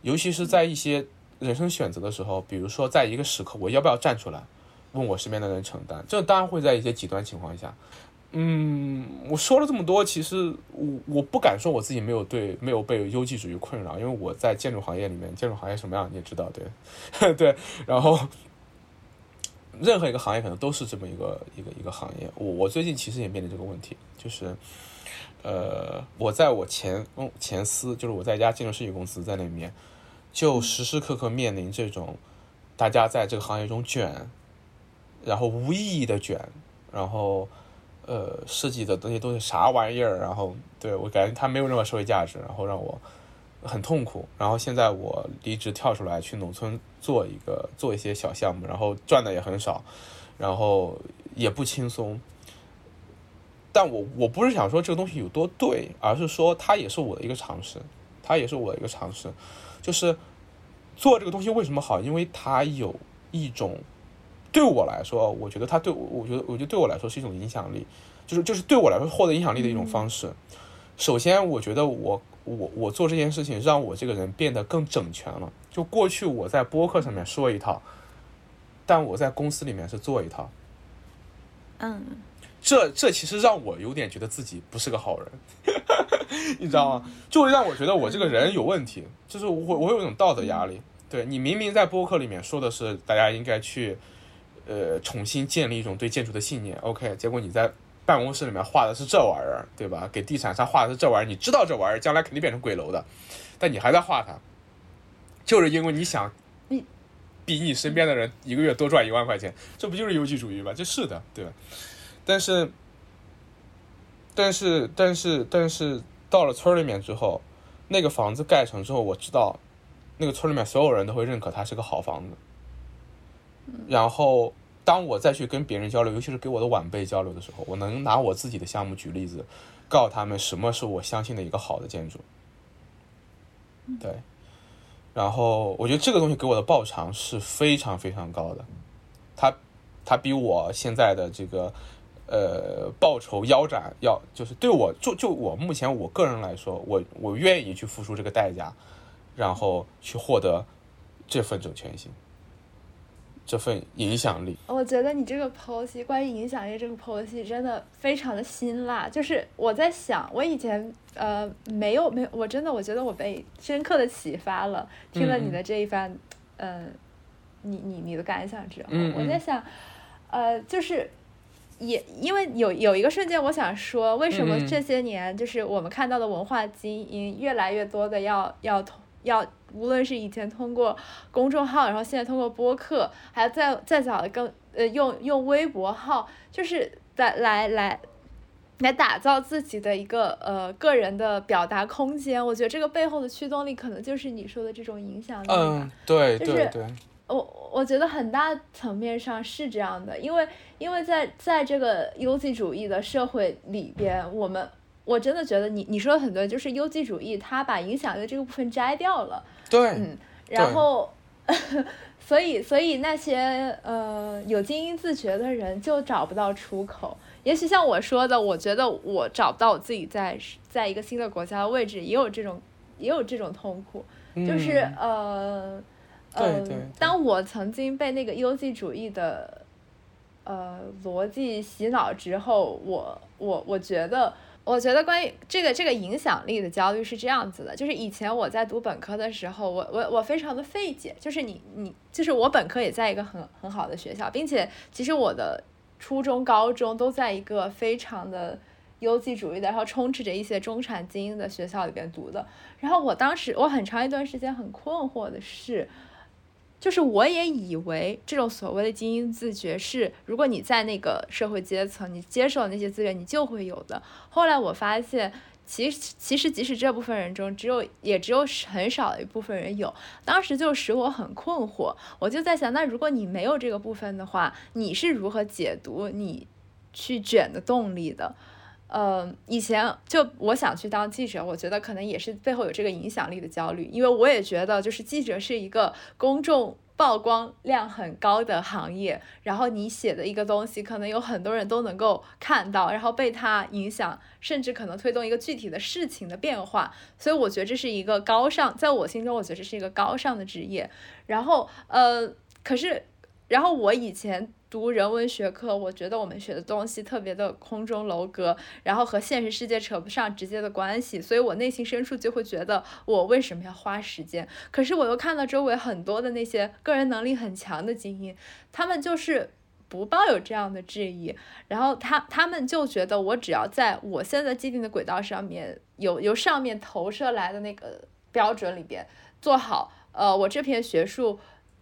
尤其是在一些人生选择的时候，比如说在一个时刻我要不要站出来，问我身边的人承担，这当然会在一些极端情况下。嗯，我说了这么多，其实我我不敢说我自己没有对没有被优绩主义困扰，因为我在建筑行业里面，建筑行业什么样你也知道，对 对，然后。任何一个行业可能都是这么一个一个一个行业。我我最近其实也面临这个问题，就是，呃，我在我前前司，就是我在一家建筑设计公司，在那里面，就时时刻刻面临这种大家在这个行业中卷，然后无意义的卷，然后呃设计的东西都是啥玩意儿，然后对我感觉它没有任何社会价值，然后让我。很痛苦，然后现在我离职跳出来去农村做一个做一些小项目，然后赚的也很少，然后也不轻松。但我我不是想说这个东西有多对，而是说它也是我的一个尝试，它也是我的一个尝试。就是做这个东西为什么好？因为它有一种对我来说，我觉得它对我，我觉得我觉得对我来说是一种影响力，就是就是对我来说获得影响力的一种方式。首先，我觉得我。我我做这件事情，让我这个人变得更整全了。就过去我在播客上面说一套，但我在公司里面是做一套。嗯，这这其实让我有点觉得自己不是个好人，你知道吗？就会让我觉得我这个人有问题，就是我我有一种道德压力。对你明明在播客里面说的是大家应该去，呃，重新建立一种对建筑的信念。OK，结果你在。办公室里面画的是这玩意儿，对吧？给地产商画的是这玩意儿，你知道这玩意儿将来肯定变成鬼楼的，但你还在画它，就是因为你想，你比你身边的人一个月多赚一万块钱，这不就是优绩主义吗？这是的，对吧？但是，但是但是但是到了村里面之后，那个房子盖成之后，我知道那个村里面所有人都会认可它是个好房子。然后当我再去跟别人交流，尤其是给我的晚辈交流的时候，我能拿我自己的项目举例子，告诉他们什么是我相信的一个好的建筑。对。然后我觉得这个东西给我的报偿是非常非常高的，它它比我现在的这个呃报酬腰斩要就是对我就就我目前我个人来说，我我愿意去付出这个代价，然后去获得这份整全性。这份影响力，我觉得你这个剖析关于影响力这个剖析真的非常的辛辣。就是我在想，我以前呃没有没有，我真的我觉得我被深刻的启发了。听了你的这一番，嗯，你你你的感想之后，我在想，呃，就是也因为有有一个瞬间，我想说，为什么这些年就是我们看到的文化精英越来越多的要要要。无论是以前通过公众号，然后现在通过播客，还有再再早的更呃用用微博号，就是来来来来打造自己的一个呃个人的表达空间。我觉得这个背后的驱动力，可能就是你说的这种影响力。嗯，对对对。我我觉得很大层面上是这样的，因为因为在在这个优绩主义的社会里边，我们我真的觉得你你说的很对，就是优绩主义它把影响力这个部分摘掉了。对，嗯，然后，所以，所以那些呃有精英自觉的人就找不到出口。也许像我说的，我觉得我找不到我自己在在一个新的国家的位置，也有这种也有这种痛苦。就是呃呃，当我曾经被那个优绩主义的呃逻辑洗脑之后，我我我觉得。我觉得关于这个这个影响力的焦虑是这样子的，就是以前我在读本科的时候，我我我非常的费解，就是你你就是我本科也在一个很很好的学校，并且其实我的初中高中都在一个非常的优绩主义的，然后充斥着一些中产精英的学校里边读的，然后我当时我很长一段时间很困惑的是。就是我也以为这种所谓的精英自觉是，如果你在那个社会阶层，你接受那些资源，你就会有的。后来我发现，其实其实即使这部分人中，只有也只有很少一部分人有。当时就使我很困惑，我就在想，那如果你没有这个部分的话，你是如何解读你去卷的动力的？呃，以前就我想去当记者，我觉得可能也是背后有这个影响力的焦虑，因为我也觉得就是记者是一个公众曝光量很高的行业，然后你写的一个东西可能有很多人都能够看到，然后被它影响，甚至可能推动一个具体的事情的变化，所以我觉得这是一个高尚，在我心中我觉得这是一个高尚的职业。然后呃，可是，然后我以前。读人文学科，我觉得我们学的东西特别的空中楼阁，然后和现实世界扯不上直接的关系，所以我内心深处就会觉得我为什么要花时间？可是我又看到周围很多的那些个人能力很强的精英，他们就是不抱有这样的质疑，然后他他们就觉得我只要在我现在既定的轨道上面，有由上面投射来的那个标准里边做好，呃，我这篇学术。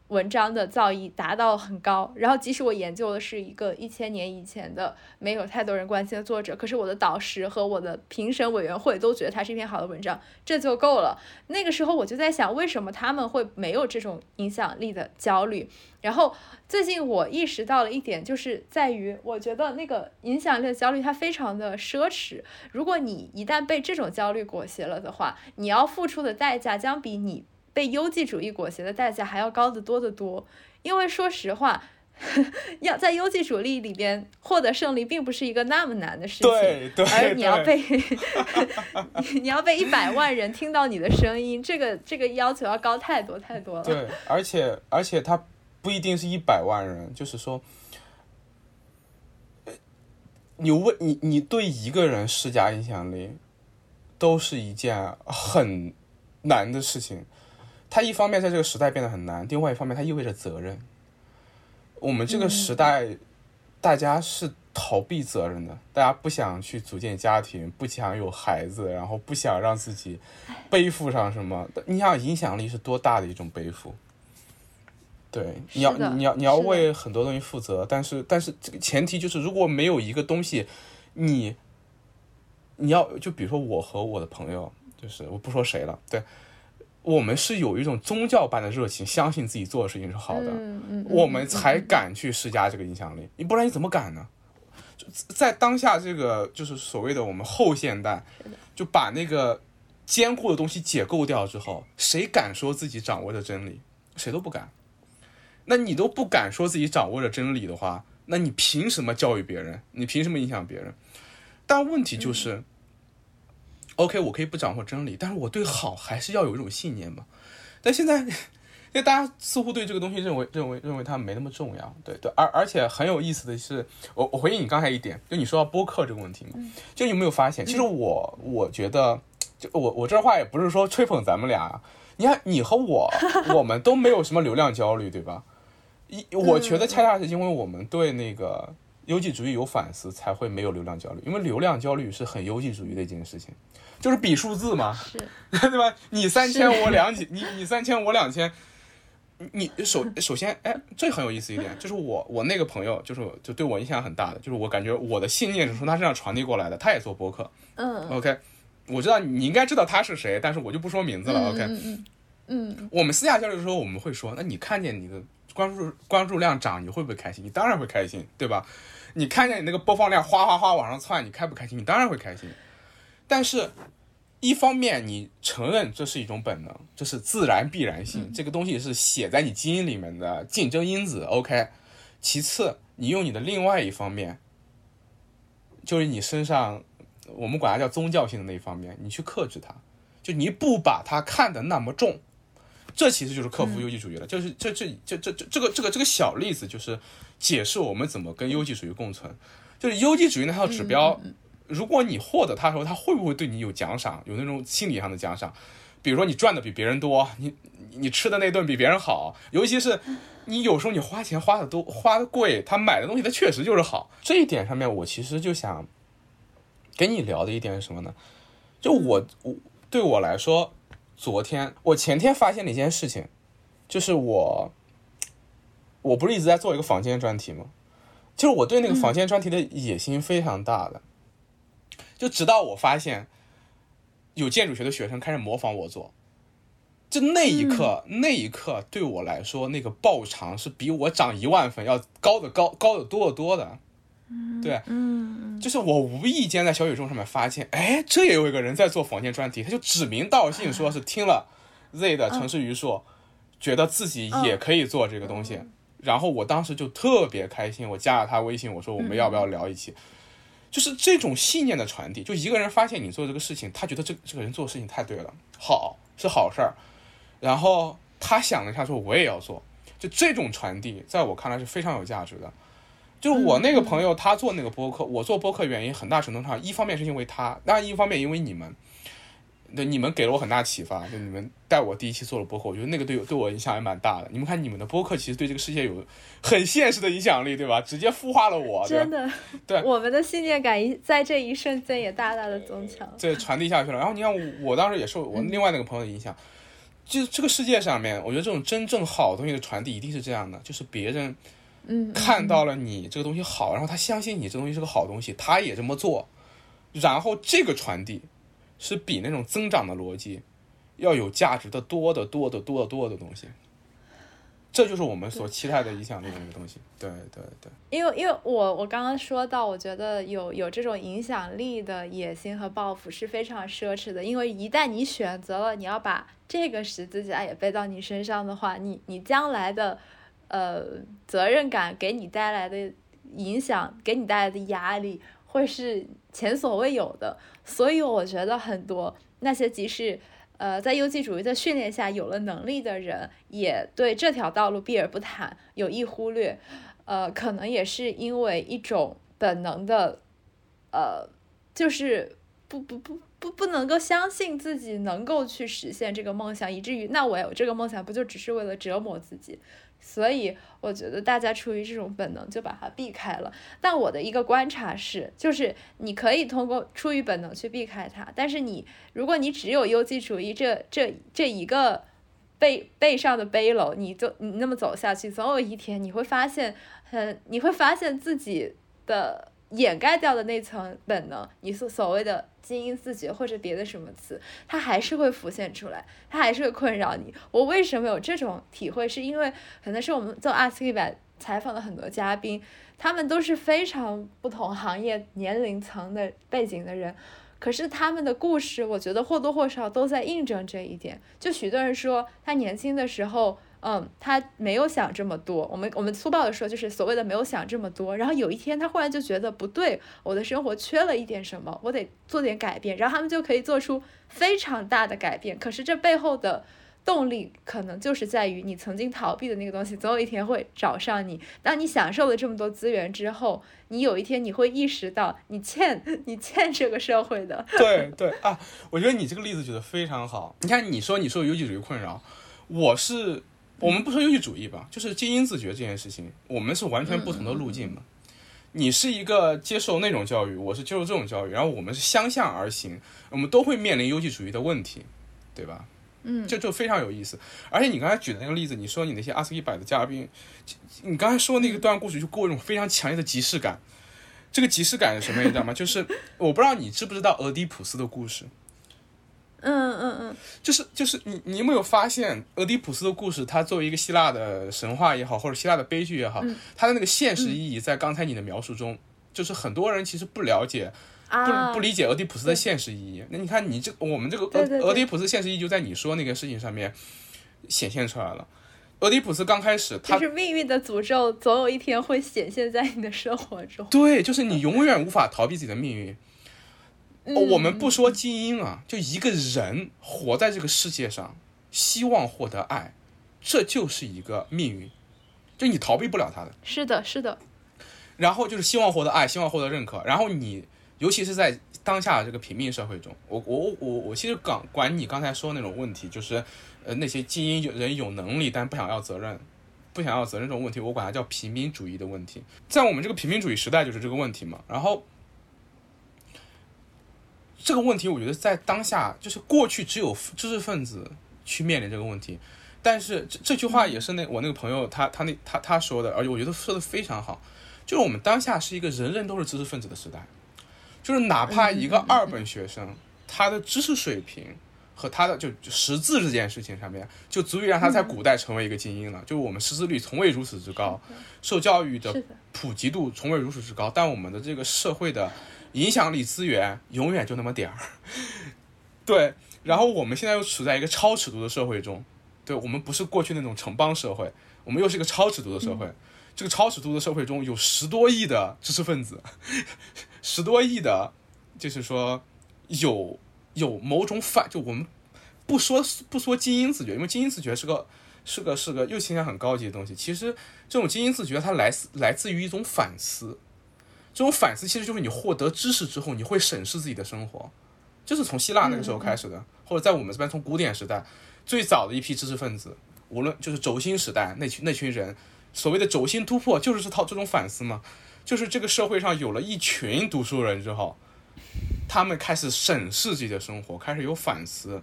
文章的造诣达到很高，然后即使我研究的是一个一千年以前的没有太多人关心的作者，可是我的导师和我的评审委员会都觉得它是一篇好的文章，这就够了。那个时候我就在想，为什么他们会没有这种影响力的焦虑？然后最近我意识到了一点，就是在于我觉得那个影响力的焦虑它非常的奢侈。如果你一旦被这种焦虑裹挟了的话，你要付出的代价将比你。被优绩主义裹挟的代价还要高得多得多，因为说实话，要在优绩主义里边获得胜利，并不是一个那么难的事情。对对。而你要被 你要被一百万人听到你的声音，这个这个要求要高太多太多了。对，而且而且他不一定是一百万人，就是说，你为你你对一个人施加影响力，都是一件很难的事情。它一方面在这个时代变得很难，另外一方面它意味着责任。我们这个时代，大家是逃避责任的，大家不想去组建家庭，不想有孩子，然后不想让自己背负上什么。你想影响力是多大的一种背负？对，你要你要你要为很多东西负责，但是但是这个前提就是如果没有一个东西，你你要就比如说我和我的朋友，就是我不说谁了，对，我们是有一种宗教般的热情，相信自己做的事情是好的，我们才敢去施加这个影响力。你不然你怎么敢呢？在当下这个就是所谓的我们后现代，就把那个坚固的东西解构掉之后，谁敢说自己掌握着真理？谁都不敢。那你都不敢说自己掌握着真理的话，那你凭什么教育别人？你凭什么影响别人？但问题就是，OK，我可以不掌握真理，但是我对好还是要有一种信念嘛。但现在，因为大家似乎对这个东西认为认为认为它没那么重要，对对。而而且很有意思的是，我我回应你刚才一点，就你说到播客这个问题嘛，就你有没有发现，其实我我觉得，就我我这话也不是说吹捧咱们俩，你看你和我，我们都没有什么流量焦虑，对吧？一我觉得恰恰是因为我们对那个。优绩主义有反思才会没有流量焦虑，因为流量焦虑是很优绩主义的一件事情，就是比数字嘛，是，对吧？你三千我两千，你你三千我两千，你首首先，哎，这很有意思一点，就是我我那个朋友，就是就对我影响很大的，就是我感觉我的信念是从他身上传递过来的，他也做播客，嗯，OK，我知道你应该知道他是谁，但是我就不说名字了，OK，嗯嗯，我们私下交流的时候，我们会说，那你看见你的关注关注量涨，你会不会开心？你当然会开心，对吧？你看见你那个播放量哗哗哗往上窜，你开不开心？你当然会开心。但是，一方面你承认这是一种本能，这是自然必然性，这个东西是写在你基因里面的竞争因子。OK。其次，你用你的另外一方面，就是你身上我们管它叫宗教性的那一方面，你去克制它，就你不把它看得那么重。这其实就是克服优绩主义了。就是这这这这这这个这个这个小例子就是。解释我们怎么跟优绩主义共存，就是优绩主义那套指标，如果你获得它的时候，它会不会对你有奖赏，有那种心理上的奖赏？比如说你赚的比别人多，你你吃的那顿比别人好，尤其是你有时候你花钱花的多，花的贵，他买的东西它确实就是好。这一点上面，我其实就想跟你聊的一点是什么呢？就我我对我来说，昨天我前天发现了一件事情，就是我。我不是一直在做一个房间专题吗？就是我对那个房间专题的野心非常大的，就直到我发现有建筑学的学生开始模仿我做，就那一刻，那一刻对我来说，那个报偿是比我涨一万分要高的高高的多得多的。对，嗯，就是我无意间在小宇宙上面发现，哎，这也有一个人在做房间专题，他就指名道姓说是听了 Z 的城市榆树，觉得自己也可以做这个东西。然后我当时就特别开心，我加了他微信，我说我们要不要聊一起？就是这种信念的传递，就一个人发现你做这个事情，他觉得这这个人做的事情太对了，好是好事儿，然后他想了一下说我也要做，就这种传递，在我看来是非常有价值的。就我那个朋友他做那个播客，我做播客原因很大程度上，一方面是因为他，当然一方面因为你们。对你们给了我很大启发，就你们带我第一期做了播客，我觉得那个对我对我影响也蛮大的。你们看，你们的播客其实对这个世界有很现实的影响力，对吧？直接孵化了我，真的。对，我们的信念感一在这一瞬间也大大的增强，这传递下去了。然后你看，我当时也受我另外那个朋友的影响，就这个世界上面，我觉得这种真正好东西的传递一定是这样的，就是别人嗯看到了你这个东西好，然后他相信你这东西是个好东西，他也这么做，然后这个传递。是比那种增长的逻辑要有价值的多的多的多的多的东西，这就是我们所期待的影响力的那个东西。对对对。因为因为我我刚刚说到，我觉得有有这种影响力的野心和抱负是非常奢侈的，因为一旦你选择了你要把这个十字架也背到你身上的话，你你将来的呃责任感给你带来的影响，给你带来的压力。会是前所未有的，所以我觉得很多那些即使呃在优绩主义的训练下有了能力的人，也对这条道路避而不谈，有意忽略，呃，可能也是因为一种本能的，呃，就是不不不不不能够相信自己能够去实现这个梦想，以至于那我有这个梦想，不就只是为了折磨自己？所以我觉得大家出于这种本能就把它避开了。但我的一个观察是，就是你可以通过出于本能去避开它，但是你如果你只有优绩主义这这这一个背背上的背篓，你就你那么走下去，总有一天你会发现，嗯你会发现自己的掩盖掉的那层本能，你所所谓的基因自觉或者别的什么词，它还是会浮现出来，它还是会困扰你。我为什么有这种体会？是因为可能是我们做阿斯一百采访了很多嘉宾，他们都是非常不同行业、年龄层的背景的人，可是他们的故事，我觉得或多或少都在印证这一点。就许多人说，他年轻的时候。嗯，他没有想这么多。我们我们粗暴的说，就是所谓的没有想这么多。然后有一天，他忽然就觉得不对，我的生活缺了一点什么，我得做点改变。然后他们就可以做出非常大的改变。可是这背后的动力，可能就是在于你曾经逃避的那个东西，总有一天会找上你。当你享受了这么多资源之后，你有一天你会意识到，你欠你欠这个社会的。对对啊，我觉得你这个例子举得非常好。你看，你说你受有几主义困扰，我是。我们不说优绩主义吧，就是精英自觉这件事情，我们是完全不同的路径嘛。你是一个接受那种教育，我是接受这种教育，然后我们是相向而行，我们都会面临优绩主义的问题，对吧？嗯，这就非常有意思。而且你刚才举的那个例子，你说你那些阿斯一百的嘉宾，你刚才说那个段故事就给我一种非常强烈的即视感。这个即视感是什么，你知道吗？就是我不知道你知不知道俄狄浦斯的故事。嗯嗯嗯，就是就是你你有没有发现俄狄浦斯的故事？它作为一个希腊的神话也好，或者希腊的悲剧也好，它的那个现实意义，在刚才你的描述中，就是很多人其实不了解，不不理解俄狄浦斯的现实意义。那你看你这我们这个俄俄狄浦斯现实意义就在你说那个事情上面显现出来了。俄狄浦斯刚开始，他是命运的诅咒，总有一天会显现在你的生活中。对，就是你永远无法逃避自己的命运。我们不说精英啊，就一个人活在这个世界上，希望获得爱，这就是一个命运，就你逃避不了他的。是的，是的。然后就是希望获得爱，希望获得认可。然后你，尤其是在当下这个平民社会中，我我我我其实刚管你刚才说那种问题，就是呃那些精英人有能力，但不想要责任，不想要责任这种问题，我管它叫平民主义的问题。在我们这个平民主义时代，就是这个问题嘛。然后。这个问题，我觉得在当下，就是过去只有知识分子去面临这个问题，但是这这句话也是那我那个朋友他他那他他说的，而且我觉得说的非常好，就是我们当下是一个人人都是知识分子的时代，就是哪怕一个二本学生，他的知识水平和他的就识字这件事情上面，就足以让他在古代成为一个精英了。就是我们识字率从未如此之高，受教育的。普及度从未如此之高，但我们的这个社会的。影响力资源永远就那么点儿，对。然后我们现在又处在一个超尺度的社会中，对我们不是过去那种城邦社会，我们又是一个超尺度的社会。这个超尺度的社会中有十多亿的知识分子，十多亿的，就是说有有某种反，就我们不说不说精英自觉，因为精英自觉是个是个是个又听起来很高级的东西。其实这种精英自觉它来自来自于一种反思。这种反思其实就是你获得知识之后，你会审视自己的生活，就是从希腊那个时候开始的，或者在我们这边从古典时代最早的一批知识分子，无论就是轴心时代那群那群人，所谓的轴心突破就是这套这种反思嘛，就是这个社会上有了一群读书人之后，他们开始审视自己的生活，开始有反思。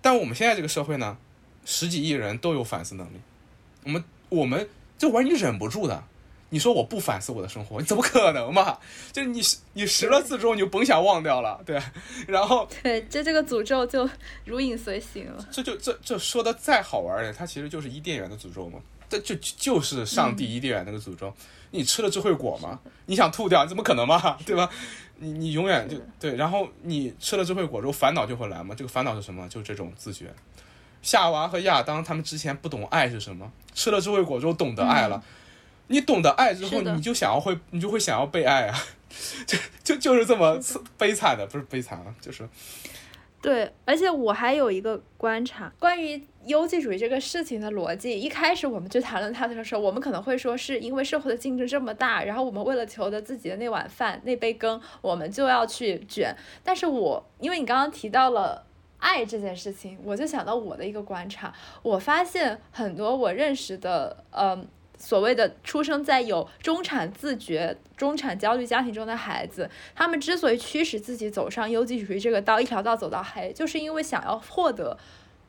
但我们现在这个社会呢，十几亿人都有反思能力，我们我们这玩意你忍不住的。你说我不反思我的生活，你怎么可能嘛？就是你你识了字之后，你就甭想忘掉了，对。然后对，就这个诅咒就如影随形了。这就这这说的再好玩点，它其实就是伊甸园的诅咒嘛。这就就是上帝伊甸园那个诅咒。你吃了智慧果嘛？你想吐掉，你怎么可能嘛？对吧？你你永远就对。然后你吃了智慧果之后，烦恼就会来嘛。这个烦恼是什么？就是这种自觉。夏娃和亚当他们之前不懂爱是什么，吃了智慧果之后懂得爱了。你懂得爱之后，你就想要会，你就会想要被爱啊，就就就是这么悲惨的，不是悲惨啊，就是。对，而且我还有一个观察，关于优绩主义这个事情的逻辑。一开始我们去谈论它的时候，我们可能会说，是因为社会的竞争这么大，然后我们为了求得自己的那碗饭、那杯羹，我们就要去卷。但是我因为你刚刚提到了爱这件事情，我就想到我的一个观察，我发现很多我认识的，嗯。所谓的出生在有中产自觉、中产焦虑家庭中的孩子，他们之所以驱使自己走上优绩主义这个道，一条道走到黑，就是因为想要获得，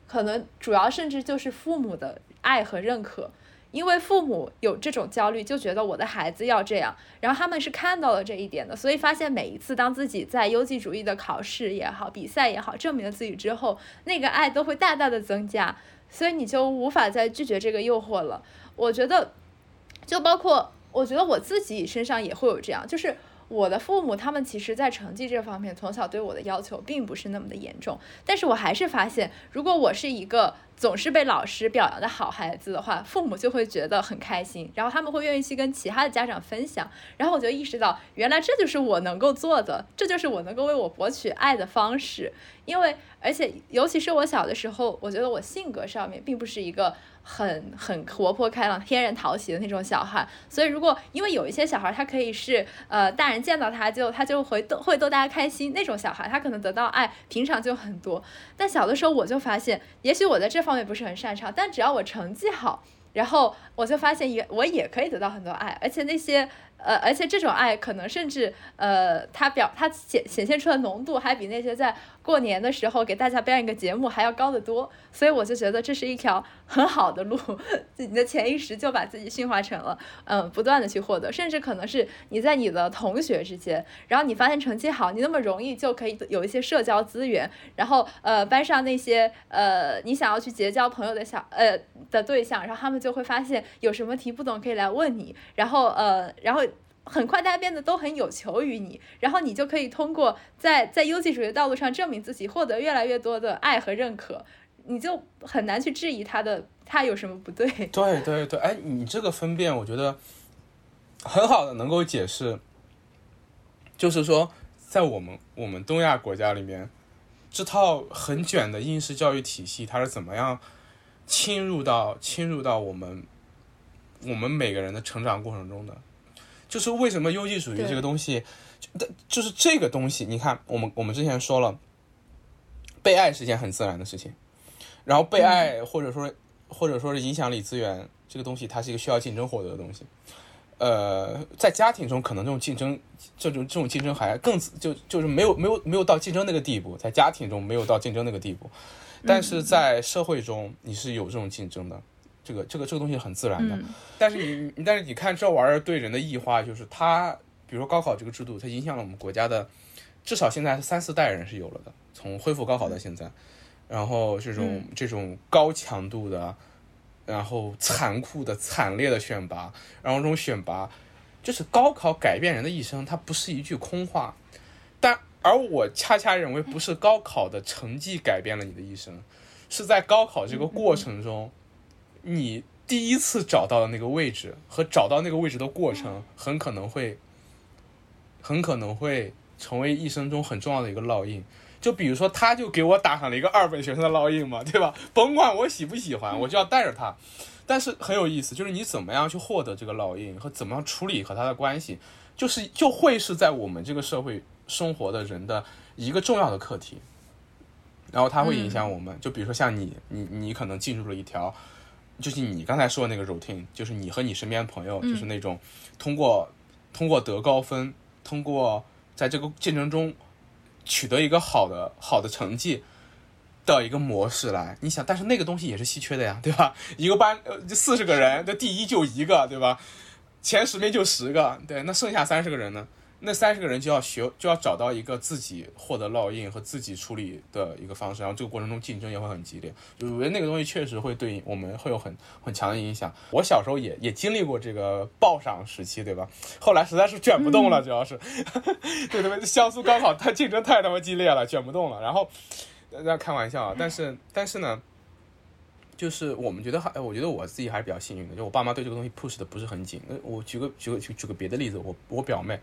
可能主要甚至就是父母的爱和认可。因为父母有这种焦虑，就觉得我的孩子要这样，然后他们是看到了这一点的，所以发现每一次当自己在优绩主义的考试也好、比赛也好证明了自己之后，那个爱都会大大的增加，所以你就无法再拒绝这个诱惑了。我觉得，就包括我觉得我自己身上也会有这样，就是。我的父母他们其实，在成绩这方面，从小对我的要求并不是那么的严重，但是我还是发现，如果我是一个总是被老师表扬的好孩子的话，父母就会觉得很开心，然后他们会愿意去跟其他的家长分享，然后我就意识到，原来这就是我能够做的，这就是我能够为我博取爱的方式，因为而且尤其是我小的时候，我觉得我性格上面并不是一个。很很活泼开朗、天然讨喜的那种小孩，所以如果因为有一些小孩，他可以是呃大人见到他就他就会逗会逗大家开心那种小孩，他可能得到爱平常就很多。但小的时候我就发现，也许我在这方面不是很擅长，但只要我成绩好，然后我就发现也我也可以得到很多爱，而且那些。呃，而且这种爱可能甚至，呃，它表它显显现出的浓度还比那些在过年的时候给大家表演个节目还要高得多，所以我就觉得这是一条很好的路，你的潜意识就把自己驯化成了，嗯，不断的去获得，甚至可能是你在你的同学之间，然后你发现成绩好，你那么容易就可以有一些社交资源，然后呃，班上那些呃你想要去结交朋友的小呃的对象，然后他们就会发现有什么题不懂可以来问你，然后呃，然后。很快，大家变得都很有求于你，然后你就可以通过在在优绩主义的道路上证明自己，获得越来越多的爱和认可，你就很难去质疑他的他有什么不对。对对对，哎，你这个分辨，我觉得很好的能够解释，就是说，在我们我们东亚国家里面，这套很卷的应试教育体系，它是怎么样侵入到侵入到我们我们每个人的成长过程中的。就是为什么优绩主义这个东西，就就是这个东西。你看，我们我们之前说了，被爱是件很自然的事情，然后被爱或者说或者说是影响力资源这个东西，它是一个需要竞争获得的东西。呃，在家庭中可能这种竞争，这种这种竞争还更就就是没有没有没有到竞争那个地步，在家庭中没有到竞争那个地步，但是在社会中你是有这种竞争的。这个这个这个东西很自然的，但是你但是你看这玩意儿对人的异化，就是它，比如说高考这个制度，它影响了我们国家的，至少现在三四代人是有了的。从恢复高考到现在，然后这种这种高强度的，然后残酷的惨烈的选拔，然后这种选拔，就是高考改变人的一生，它不是一句空话。但而我恰恰认为，不是高考的成绩改变了你的一生，是在高考这个过程中。你第一次找到的那个位置和找到那个位置的过程，很可能会，很可能会成为一生中很重要的一个烙印。就比如说，他就给我打上了一个二本学生的烙印嘛，对吧？甭管我喜不喜欢，我就要带着他。但是很有意思，就是你怎么样去获得这个烙印和怎么样处理和他的关系，就是就会是在我们这个社会生活的人的一个重要的课题。然后它会影响我们，就比如说像你，你你可能进入了一条。就是你刚才说的那个 routine，就是你和你身边的朋友，就是那种通过通过得高分，通过在这个竞争中取得一个好的好的成绩的一个模式来。你想，但是那个东西也是稀缺的呀，对吧？一个班呃四十个人，的第一就一个，对吧？前十名就十个，对，那剩下三十个人呢？那三十个人就要学，就要找到一个自己获得烙印和自己处理的一个方式，然后这个过程中竞争也会很激烈。我觉得那个东西确实会对我们会有很很强的影响。我小时候也也经历过这个报赏时期，对吧？后来实在是卷不动了，主要是，对 对对，江苏高考它竞争太他妈激烈了，卷不动了。然后在开玩笑啊，但是但是呢，就是我们觉得还，我觉得我自己还是比较幸运的，就我爸妈对这个东西 push 的不是很紧。我举个举个举举个别的例子，我我表妹。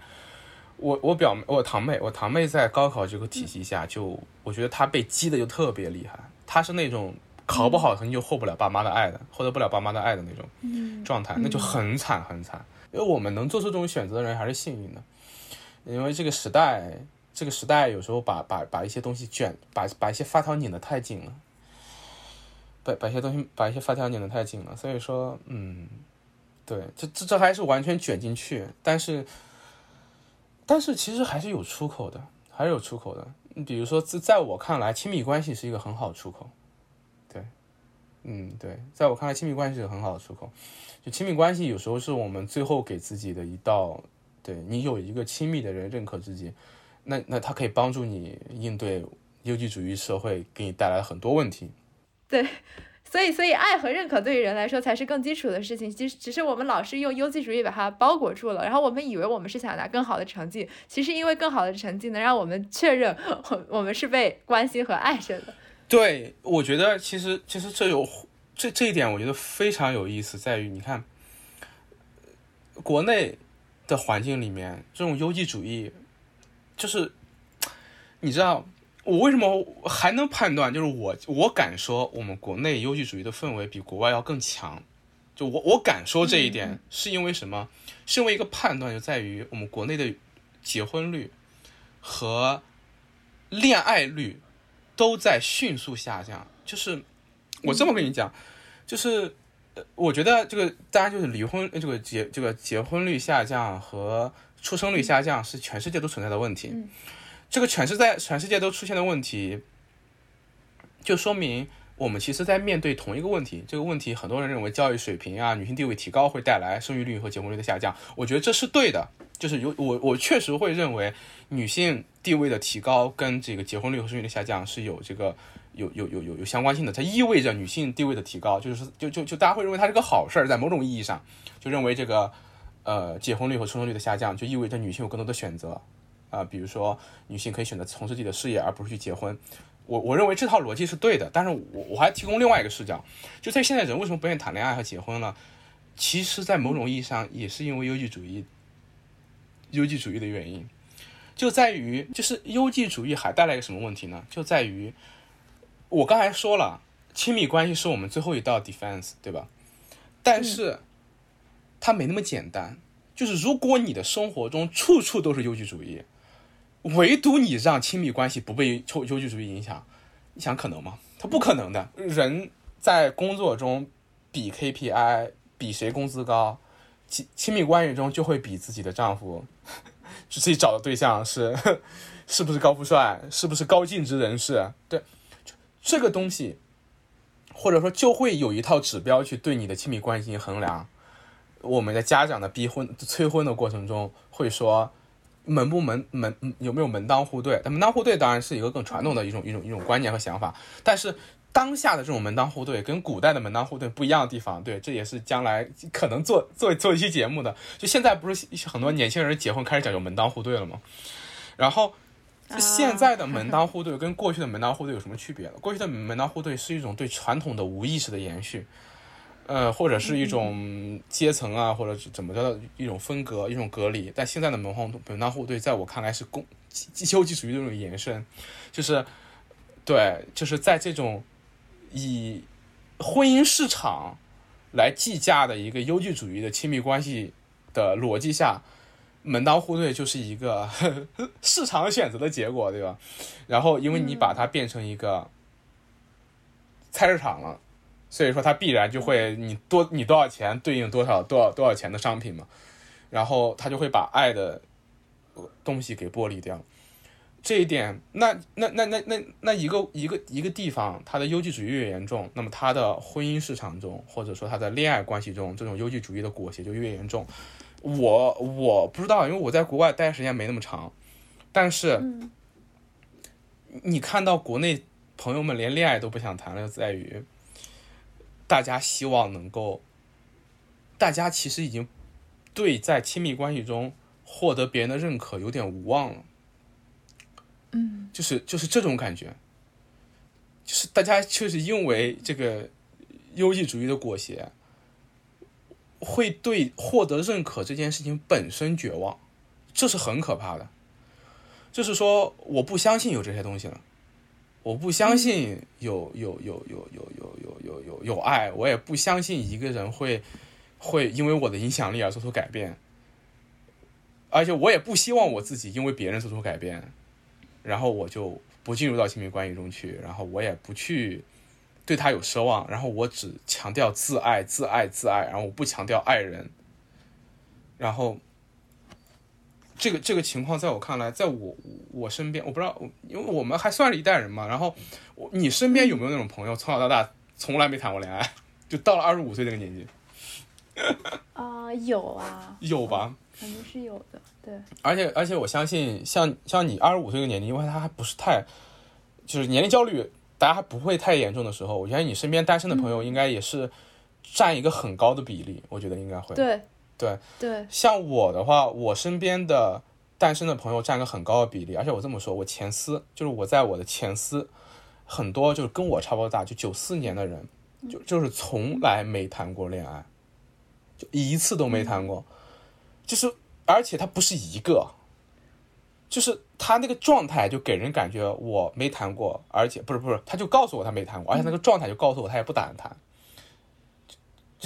我我表妹，我堂妹，我堂妹在高考这个体系下，就我觉得她被激的就特别厉害。她是那种考不好，肯定就获不了爸妈的爱的，获得不了爸妈的爱的那种状态，那就很惨很惨。因为我们能做出这种选择的人还是幸运的，因为这个时代，这个时代有时候把把把一些东西卷，把把一些发条拧得太紧了，把把一些东西把一些发条拧得太紧了。所以说，嗯，对，这这这还是完全卷进去，但是。但是其实还是有出口的，还是有出口的。你比如说，在在我看来，亲密关系是一个很好的出口。对，嗯，对，在我看来，亲密关系是很好的出口。就亲密关系有时候是我们最后给自己的一道，对你有一个亲密的人认可自己，那那他可以帮助你应对优绩主义社会给你带来很多问题。对。所以，所以爱和认可对于人来说才是更基础的事情。其实，只是我们老是用优绩主义把它包裹住了。然后我们以为我们是想拿更好的成绩，其实因为更好的成绩能让我们确认我我们是被关心和爱着的。对，我觉得其实其实这有这这一点，我觉得非常有意思，在于你看，国内的环境里面，这种优绩主义，就是你知道。我为什么还能判断？就是我我敢说，我们国内优绩主义的氛围比国外要更强。就我我敢说这一点，是因为什么？是因为一个判断，就在于我们国内的结婚率和恋爱率都在迅速下降。就是我这么跟你讲，就是我觉得这个大家就是离婚这个结这个结婚率下降和出生率下降是全世界都存在的问题。这个全是在全世界都出现的问题，就说明我们其实在面对同一个问题。这个问题，很多人认为教育水平啊、女性地位提高会带来生育率和结婚率的下降。我觉得这是对的，就是有我我确实会认为女性地位的提高跟这个结婚率和生育率下降是有这个有有有有有相关性的。它意味着女性地位的提高，就是就就就大家会认为它是个好事儿，在某种意义上，就认为这个呃结婚率和出生率的下降就意味着女性有更多的选择。啊，比如说女性可以选择从事自己的事业，而不是去结婚。我我认为这套逻辑是对的，但是我我还提供另外一个视角，就在现在人为什么不愿意谈恋爱和结婚呢？其实，在某种意义上也是因为优绩主义，优绩主义的原因，就在于就是优绩主义还带来一个什么问题呢？就在于我刚才说了，亲密关系是我们最后一道 defense，对吧？但是它没那么简单，就是如果你的生活中处处都是优绩主义。唯独你让亲密关系不被优优绩主义影响，你想可能吗？他不可能的。人在工作中比 KPI，比谁工资高，亲亲密关系中就会比自己的丈夫，自己找的对象是 是不是高富帅，是不是高净值人士？对，这个东西，或者说就会有一套指标去对你的亲密关系进行衡量。我们的家长的逼婚催婚的过程中会说。门不门门有没有门当户对？那门当户对当然是一个更传统的一种一种一种观念和想法。但是当下的这种门当户对跟古代的门当户对不一样的地方，对，这也是将来可能做做做一期节目的。就现在不是很多年轻人结婚开始讲究门当户对了吗？然后现在的门当户对跟过去的门当户对有什么区别？过去的门当户对是一种对传统的无意识的延续。呃，或者是一种阶层啊，或者是怎么着的一种分隔、一种隔离。但现在的门当门当户对，在我看来是公优绩主义的一种延伸，就是对，就是在这种以婚姻市场来计价的一个优绩主义的亲密关系的逻辑下，门当户对就是一个 市场选择的结果，对吧？然后，因为你把它变成一个菜市场了。所以说，它必然就会你多你多少钱对应多少多少多少钱的商品嘛，然后它就会把爱的东西给剥离掉。这一点，那那那那那那一个一个一个地方，它的优绩主义越严重，那么它的婚姻市场中，或者说它的恋爱关系中，这种优绩主义的裹挟就越严重。我我不知道，因为我在国外待时间没那么长，但是你看到国内朋友们连恋爱都不想谈了，在于。大家希望能够，大家其实已经对在亲密关系中获得别人的认可有点无望了。嗯，就是就是这种感觉，就是大家就是因为这个优绩主义的裹挟，会对获得认可这件事情本身绝望，这是很可怕的。就是说，我不相信有这些东西了。我不相信有有有有有有有有有有爱，我也不相信一个人会会因为我的影响力而做出改变，而且我也不希望我自己因为别人做出改变，然后我就不进入到亲密关系中去，然后我也不去对他有奢望，然后我只强调自爱自爱自爱，然后我不强调爱人，然后。这个这个情况，在我看来，在我我身边，我不知道，因为我们还算是一代人嘛。然后，我你身边有没有那种朋友，从小到大从来没谈过恋爱，就到了二十五岁这个年纪。啊，有啊，有吧？肯定是有的，对。而且而且，我相信像像你二十五岁的年纪，因为他还不是太，就是年龄焦虑，大家还不会太严重的时候，我觉得你身边单身的朋友应该也是占一个很高的比例，我觉得应该会。对对对。像我的话，我身边的单身的朋友占个很高的比例，而且我这么说，我前司就是我在我的前司，很多就是跟我差不多大，就九四年的人，就就是从来没谈过恋爱。就一次都没谈过，就是，而且他不是一个，就是他那个状态就给人感觉我没谈过，而且不是不是，他就告诉我他没谈过，而且那个状态就告诉我他也不打算谈，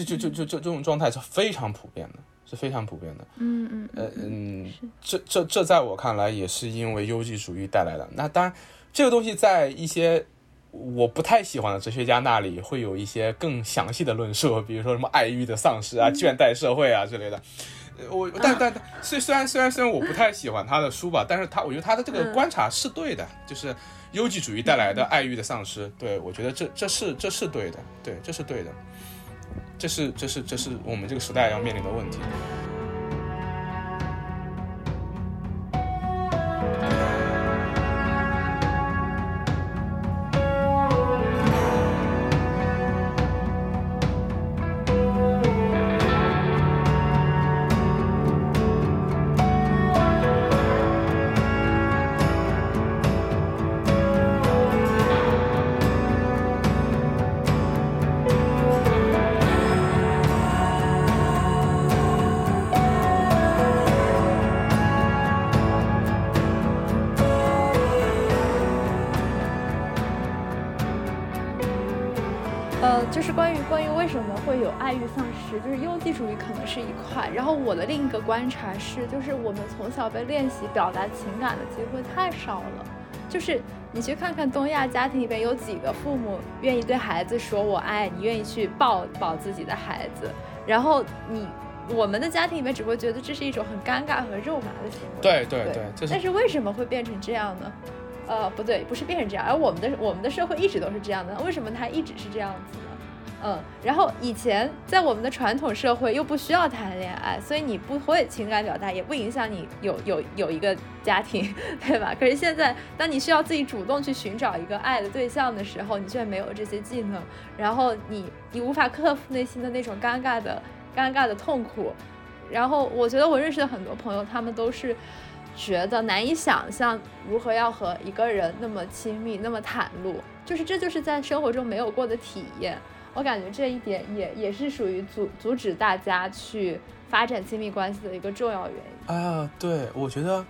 就就就就就这种状态是非常普遍的，是非常普遍的。嗯嗯呃嗯，这这这在我看来也是因为优绩主义带来的。那当然，这个东西在一些。我不太喜欢的哲学家那里会有一些更详细的论述，比如说什么爱欲的丧失啊、倦怠社会啊之类的。我但但虽虽然虽然虽然我不太喜欢他的书吧，但是他我觉得他的这个观察是对的，就是优绩主义带来的爱欲的丧失。对我觉得这这是这是对的，对这是对的，这是这是这是我们这个时代要面临的问题。是，就是我们从小被练习表达情感的机会太少了。就是你去看看东亚家庭里边有几个父母愿意对孩子说我爱你，愿意去抱抱自己的孩子，然后你我们的家庭里面只会觉得这是一种很尴尬和肉麻的行为。对对对，但是为什么会变成这样呢？呃，不对，不是变成这样，而我们的我们的社会一直都是这样的，为什么它一直是这样子？嗯，然后以前在我们的传统社会又不需要谈恋爱，所以你不会情感表达，也不影响你有有有一个家庭，对吧？可是现在，当你需要自己主动去寻找一个爱的对象的时候，你却没有这些技能，然后你你无法克服内心的那种尴尬的尴尬的痛苦。然后我觉得我认识的很多朋友，他们都是觉得难以想象如何要和一个人那么亲密、那么袒露，就是这就是在生活中没有过的体验。我感觉这一点也也是属于阻阻止大家去发展亲密关系的一个重要原因啊。对，我觉得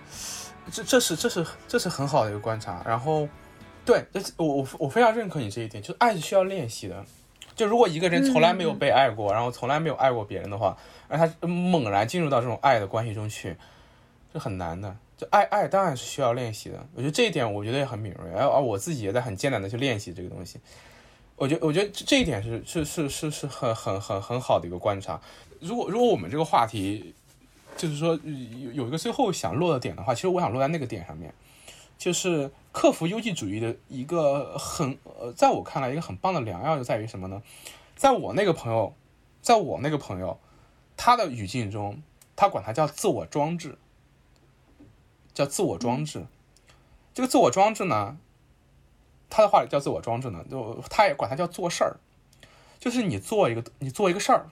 这这是这是这是很好的一个观察。然后，对，这我我我非常认可你这一点，就是爱是需要练习的。就如果一个人从来没有被爱过，然后从来没有爱过别人的话，而他猛然进入到这种爱的关系中去，是很难的。就爱爱当然是需要练习的。我觉得这一点我觉得也很敏锐，而而我自己也在很艰难的去练习这个东西。我觉我觉得这一点是是是是是很很很很好的一个观察。如果如果我们这个话题，就是说有有一个最后想落的点的话，其实我想落在那个点上面，就是克服优绩主义的一个很呃，在我看来一个很棒的良药就在于什么呢？在我那个朋友，在我那个朋友他的语境中，他管它叫自我装置，叫自我装置。这个自我装置呢？他的话里叫自我装置呢，就他也管他叫做事儿，就是你做一个你做一个事儿，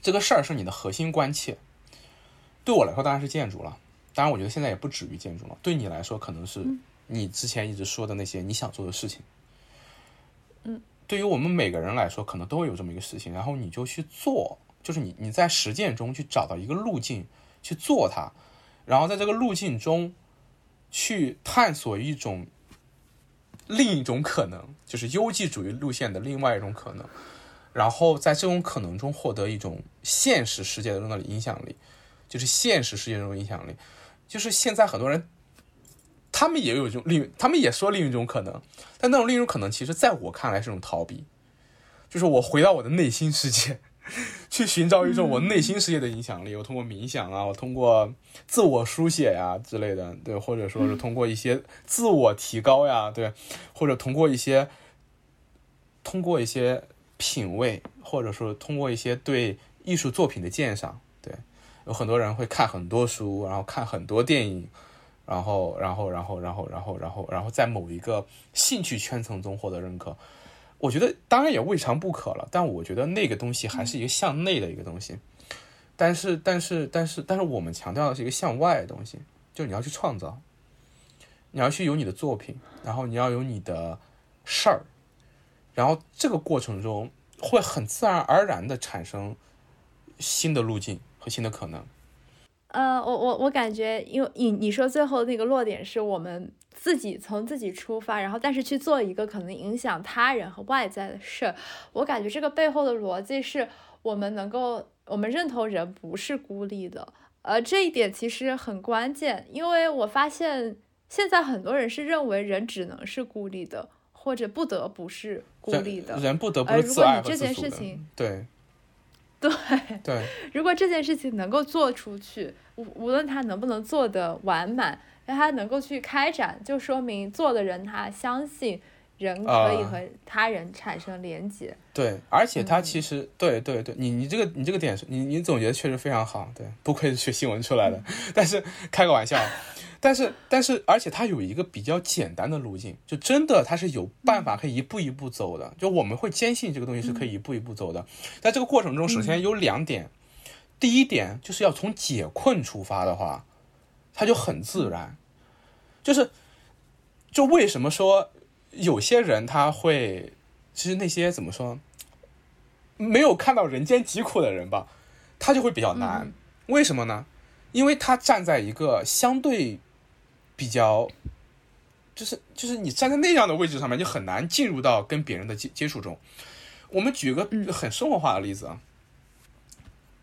这个事儿是你的核心关切。对我来说当然是建筑了，当然我觉得现在也不止于建筑了。对你来说可能是你之前一直说的那些你想做的事情。嗯，对于我们每个人来说，可能都会有这么一个事情，然后你就去做，就是你你在实践中去找到一个路径去做它，然后在这个路径中去探索一种。另一种可能就是优绩主义路线的另外一种可能，然后在这种可能中获得一种现实世界中的影响力，就是现实世界中的影响力，就是现在很多人，他们也有一种另，他们也说另一种可能，但那种另一种可能，其实在我看来是种逃避，就是我回到我的内心世界。去寻找一种我内心世界的影响力，我通过冥想啊，我通过自我书写呀之类的，对，或者说是通过一些自我提高呀，对，或者通过一些通过一些品味，或者说通过一些对艺术作品的鉴赏，对，有很多人会看很多书，然后看很多电影，然后，然后，然后，然后，然后，然后，然后在某一个兴趣圈层中获得认可。我觉得当然也未尝不可了，但我觉得那个东西还是一个向内的一个东西。但是，但是，但是，但是，我们强调的是一个向外的东西，就你要去创造，你要去有你的作品，然后你要有你的事儿，然后这个过程中会很自然而然的产生新的路径和新的可能。呃，我我我感觉，因为你你说最后那个落点是我们自己从自己出发，然后但是去做一个可能影响他人和外在的事儿，我感觉这个背后的逻辑是我们能够。我们认同人不是孤立的，呃，这一点其实很关键，因为我发现现在很多人是认为人只能是孤立的，或者不得不是孤立的，人不得不自爱这件事情，对，对对，如果这件事情能够做出去，无无论他能不能做得完满，让他能够去开展，就说明做的人他相信。人可以和他人产生连接，对，而且他其实，对对对，你你这个你这个点，你你总结的确实非常好，对，不愧是学新闻出来的，但是开个玩笑，但是但是，而且它有一个比较简单的路径，就真的它是有办法可以一步一步走的，就我们会坚信这个东西是可以一步一步走的，在这个过程中，首先有两点，第一点就是要从解困出发的话，它就很自然，就是就为什么说。有些人他会，其实那些怎么说，没有看到人间疾苦的人吧，他就会比较难。为什么呢？因为他站在一个相对比较，就是就是你站在那样的位置上面，就很难进入到跟别人的接接触中。我们举个很生活化的例子啊，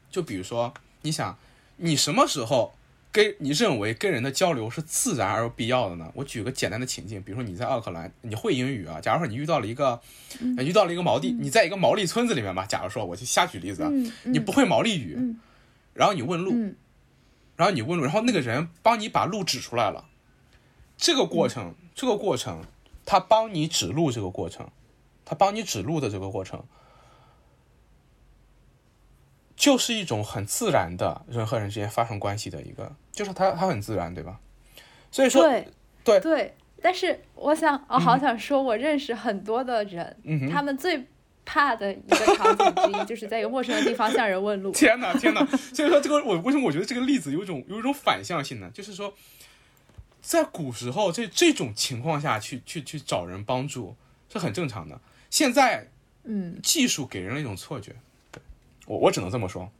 就比如说，你想，你什么时候？跟你认为跟人的交流是自然而又必要的呢？我举个简单的情境，比如说你在奥克兰，你会英语啊。假如说你遇到了一个，遇到了一个毛利，你在一个毛利村子里面吧。假如说我就瞎举例子啊，你不会毛利语，然后你问路，然后你问路，然后那个人帮你把路指出来了。这个过程，这个过程，他帮你指路，这个过程，他帮你指路的这个过程。就是一种很自然的人和人之间发生关系的一个，就是它它很自然，对吧？所以说，对对对。但是我想，我好想说，我认识很多的人，他们最怕的一个场景之一，就是在一个陌生的地方向人问路。天哪，天哪！所以说，这个我为什么我觉得这个例子有一种有一种反向性呢？就是说，在古时候这这种情况下去去去找人帮助是很正常的。现在，嗯，技术给人了一种错觉。我我只能这么说，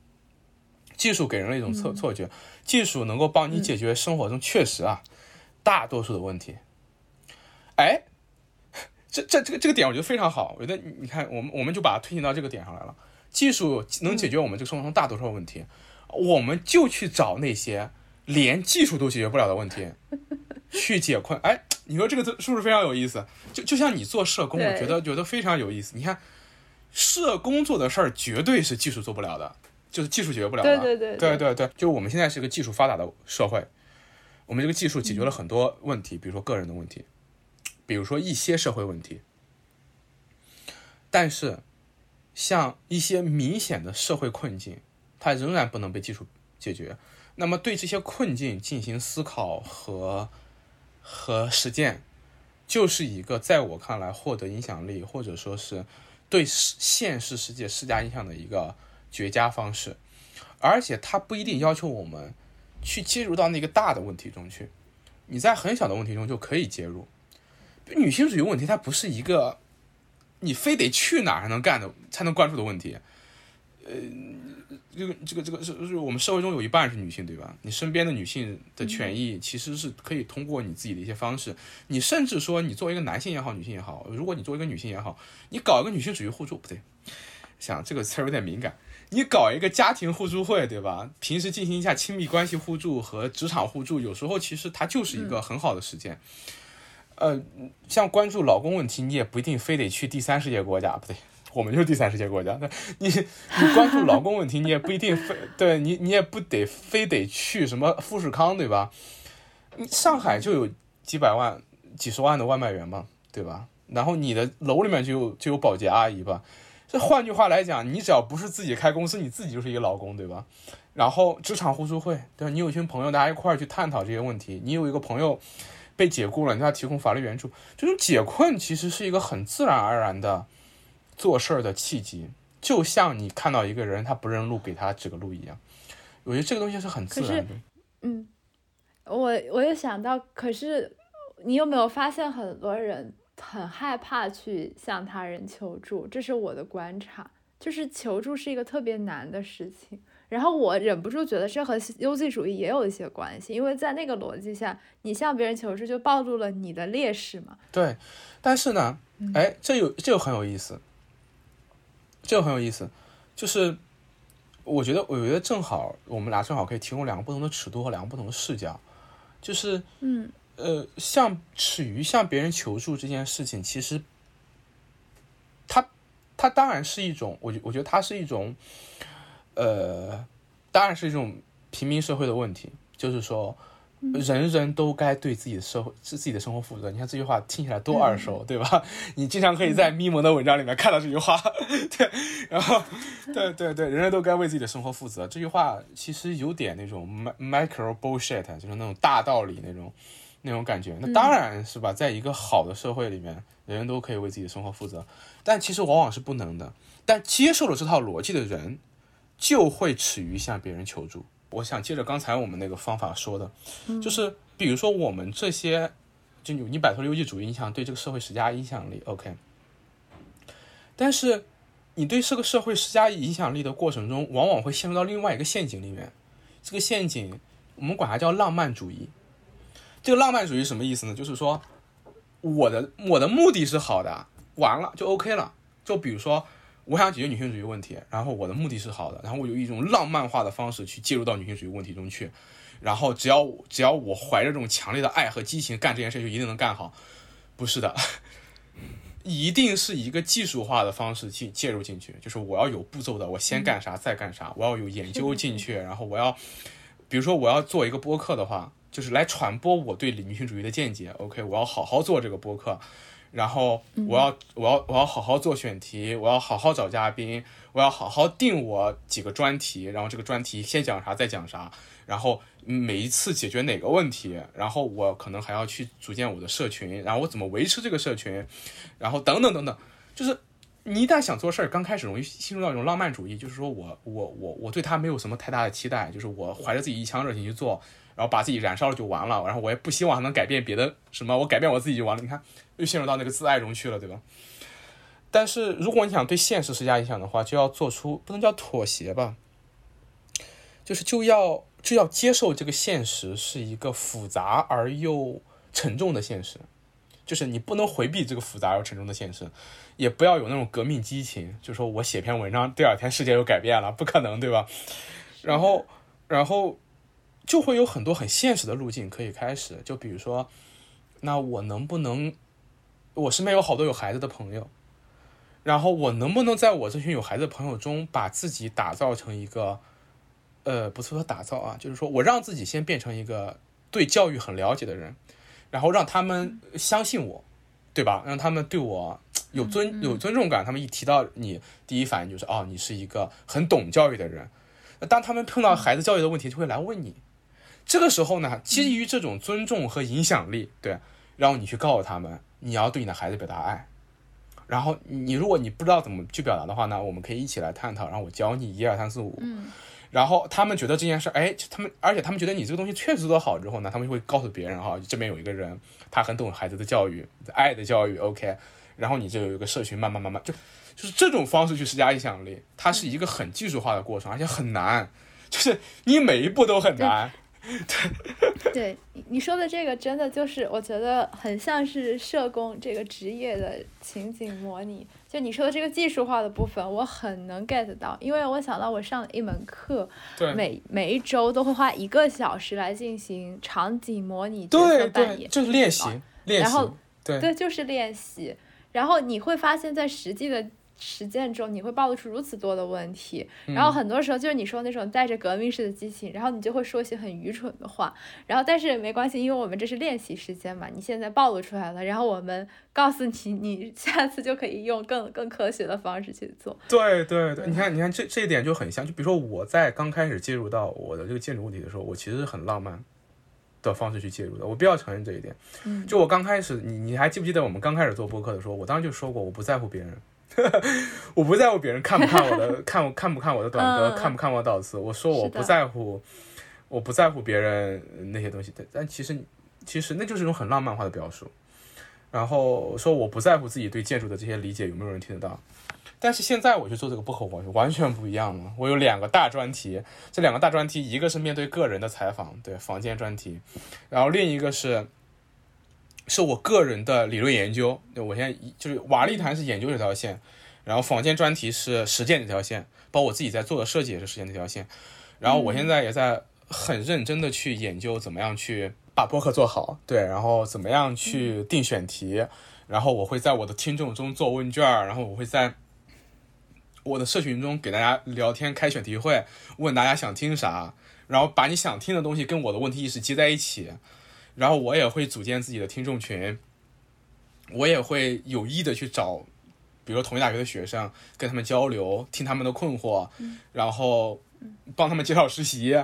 技术给人了一种错错觉，技术能够帮你解决生活中确实啊大多数的问题。哎，这这这个这个点我觉得非常好，我觉得你看我们我们就把它推进到这个点上来了。技术能解决我们这个生活中大多数问题，我们就去找那些连技术都解决不了的问题 去解困。哎，你说这个是不是非常有意思？就就像你做社工，我觉得觉得非常有意思。你看。社工做的事儿绝对是技术做不了的，就是技术解决不了的。对对对对对，就我们现在是一个技术发达的社会，我们这个技术解决了很多问题，比如说个人的问题，比如说一些社会问题。但是，像一些明显的社会困境，它仍然不能被技术解决。那么，对这些困境进行思考和和实践，就是一个在我看来获得影响力，或者说是。对现实世界施加影响的一个绝佳方式，而且它不一定要求我们去介入到那个大的问题中去，你在很小的问题中就可以介入。女性主义问题它不是一个你非得去哪儿才能干的才能关注的问题，呃。这个这个这个是是我们社会中有一半是女性，对吧？你身边的女性的权益其实是可以通过你自己的一些方式，你甚至说你作为一个男性也好，女性也好，如果你作为一个女性也好，你搞一个女性主义互助不对，想这个词儿有点敏感，你搞一个家庭互助会，对吧？平时进行一下亲密关系互助和职场互助，有时候其实它就是一个很好的实践。呃，像关注老公问题，你也不一定非得去第三世界国家，不对。我们就是第三世界国家，那你你关注劳工问题，你也不一定非对你，你也不得非得去什么富士康，对吧？你上海就有几百万、几十万的外卖员嘛，对吧？然后你的楼里面就有就有保洁阿姨吧。这换句话来讲，你只要不是自己开公司，你自己就是一个劳工，对吧？然后职场互助会，对吧？你有一群朋友，大家一块儿去探讨这些问题。你有一个朋友被解雇了，你给他提供法律援助。这种解困其实是一个很自然而然的做事儿的契机，就像你看到一个人他不认路，给他指个路一样。我觉得这个东西是很自然的。嗯，我我又想到，可是你有没有发现很多人？很害怕去向他人求助，这是我的观察。就是求助是一个特别难的事情。然后我忍不住觉得这和优绩主义也有一些关系，因为在那个逻辑下，你向别人求助就暴露了你的劣势嘛。对，但是呢，哎，这有这又很有意思，这个很有意思。就是我觉得，我觉得正好我们俩正好可以提供两个不同的尺度和两个不同的视角。就是嗯。呃，向耻于向别人求助这件事情，其实，它它当然是一种，我我觉得它是一种，呃，当然是一种平民社会的问题，就是说，人人都该对自己的社会、自己的生活负责。你看这句话听起来多耳熟，对吧？你经常可以在咪蒙的文章里面看到这句话，对，然后，对对对，人人都该为自己的生活负责。这句话其实有点那种 micro bullshit，就是那种大道理那种。那种感觉，那当然是吧，在一个好的社会里面，人人都可以为自己的生活负责，但其实往往是不能的。但接受了这套逻辑的人，就会耻于向别人求助。我想接着刚才我们那个方法说的，就是比如说我们这些，就你摆脱了优绩主义，影响对这个社会施加影响力，OK。但是你对这个社会施加影响力的过程中，往往会陷入到另外一个陷阱里面。这个陷阱，我们管它叫浪漫主义。这个浪漫主义什么意思呢？就是说，我的我的目的是好的，完了就 OK 了。就比如说，我想解决女性主义问题，然后我的目的是好的，然后我有一种浪漫化的方式去介入到女性主义问题中去，然后只要只要我怀着这种强烈的爱和激情干这件事，就一定能干好。不是的，一定是一个技术化的方式去介入进去，就是我要有步骤的，我先干啥再干啥，我要有研究进去，然后我要，比如说我要做一个播客的话。就是来传播我对女性主义的见解。OK，我要好好做这个播客，然后我要我要我要好好做选题，我要好好找嘉宾，我要好好定我几个专题，然后这个专题先讲啥再讲啥，然后每一次解决哪个问题，然后我可能还要去组建我的社群，然后我怎么维持这个社群，然后等等等等，就是你一旦想做事儿，刚开始容易陷入到一种浪漫主义，就是说我我我我对他没有什么太大的期待，就是我怀着自己一腔热情去做。然后把自己燃烧了就完了，然后我也不希望能改变别的什么，我改变我自己就完了。你看，又陷入到那个自爱中去了，对吧？但是如果你想对现实施加影响的话，就要做出不能叫妥协吧，就是就要就要接受这个现实是一个复杂而又沉重的现实，就是你不能回避这个复杂而沉重的现实，也不要有那种革命激情，就说我写篇文章，第二天世界又改变了，不可能，对吧？然后，然后。就会有很多很现实的路径可以开始，就比如说，那我能不能，我身边有好多有孩子的朋友，然后我能不能在我这群有孩子的朋友中，把自己打造成一个，呃，不是说打造啊，就是说我让自己先变成一个对教育很了解的人，然后让他们相信我，对吧？让他们对我有尊有尊重感，他们一提到你，第一反应就是哦，你是一个很懂教育的人。那当他们碰到孩子教育的问题，就会来问你。这个时候呢，基于这种尊重和影响力，对，然后你去告诉他们，你要对你的孩子表达爱。然后你如果你不知道怎么去表达的话呢，我们可以一起来探讨，然后我教你一二三四五。嗯。然后他们觉得这件事，哎，他们而且他们觉得你这个东西确实做得好之后呢，他们就会告诉别人哈，这边有一个人，他很懂孩子的教育，爱的教育，OK。然后你就有一个社群，慢慢慢慢就就是这种方式去施加影响力，它是一个很技术化的过程，而且很难，就是你每一步都很难。对，对你说的这个真的就是，我觉得很像是社工这个职业的情景模拟。就你说的这个技术化的部分，我很能 get 到，因为我想到我上了一门课，每每一周都会花一个小时来进行场景模拟角色扮演，就是练习，练习，然后对对，就是练习。然后你会发现在实际的实践中，你会暴露出如此多的问题，然后很多时候就是你说那种带着革命式的激情，然后你就会说一些很愚蠢的话，然后但是没关系，因为我们这是练习时间嘛，你现在暴露出来了，然后我们告诉你，你下次就可以用更更科学的方式去做。对对对，你看你看这这一点就很像，就比如说我在刚开始介入到我的这个建筑问题的时候，我其实是很浪漫的方式去介入的，我必要承认这一点。嗯，就我刚开始，你你还记不记得我们刚开始做播客的时候，我当时就说过，我不在乎别人。我不在乎别人看不看我的，看看不看我的短歌，看不看我的导词。我说我不在乎，我不在乎别人那些东西。但但其实其实那就是一种很浪漫化的表述。然后说我不在乎自己对建筑的这些理解有没有人听得到。但是现在我去做这个播客，完完全不一样了。我有两个大专题，这两个大专题，一个是面对个人的采访，对房间专题，然后另一个是。是我个人的理论研究，我现在就是瓦砾谈是研究这条线，然后坊间专题是实践这条线，包括我自己在做的设计也是实践这条线，然后我现在也在很认真的去研究怎么样去把播客做好，对，然后怎么样去定选题，然后我会在我的听众中做问卷，然后我会在我的社群中给大家聊天开选题会，问大家想听啥，然后把你想听的东西跟我的问题意识接在一起。然后我也会组建自己的听众群，我也会有意的去找，比如说同一大学的学生，跟他们交流，听他们的困惑，然后帮他们介绍实习，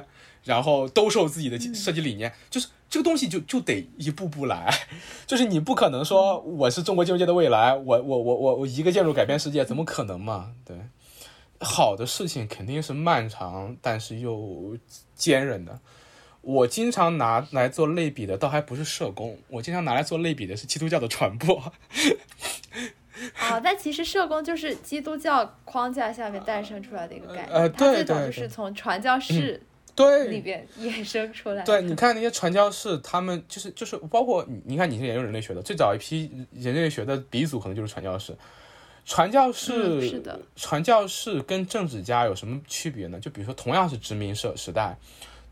然后兜售自己的设计理念，就是这个东西就就得一步步来，就是你不可能说我是中国建筑界的未来，我我我我我一个建筑改变世界，怎么可能嘛？对，好的事情肯定是漫长，但是又坚韧的。我经常拿来做类比的，倒还不是社工，我经常拿来做类比的是基督教的传播。啊，但其实社工就是基督教框架下面诞生出来的一个概念，呃，它最早就是从传教士对里边衍生出来。对，你看那些传教士，他们就是就是包括你，你看你是研究人类学的，最早一批人类学的鼻祖可能就是传教士。传教士是的，传教士跟政治家有什么区别呢？就比如说，同样是殖民社时代。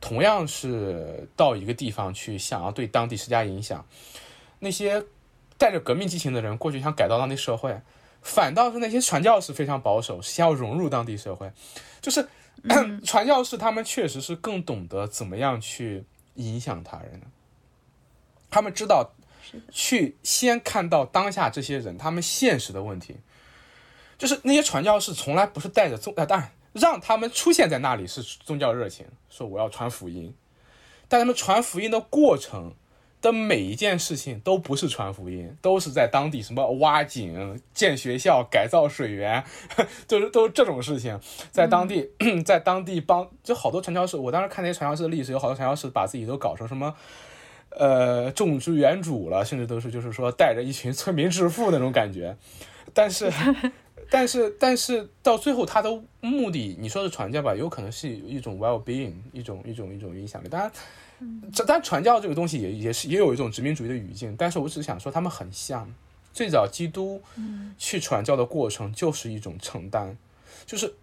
同样是到一个地方去，想要对当地施加影响，那些带着革命激情的人过去想改造当地社会，反倒是那些传教士非常保守，想要融入当地社会。就是 传教士他们确实是更懂得怎么样去影响他人，他们知道去先看到当下这些人他们现实的问题，就是那些传教士从来不是带着宗啊，当然。让他们出现在那里是宗教热情，说我要传福音，但他们传福音的过程的每一件事情都不是传福音，都是在当地什么挖井、建学校、改造水源，都是都是这种事情，在当地，在当地帮就好多传教士。我当时看那些传教士的历史，有好多传教士把自己都搞成什么，呃，种植园主了，甚至都是就是说带着一群村民致富那种感觉，但是。但是，但是到最后，他的目的，你说是传教吧，有可能是一种 well being，一种一种一种影响力。当然，这但传教这个东西也也是也有一种殖民主义的语境。但是我只是想说，他们很像。最早基督去传教的过程就是一种承担，就是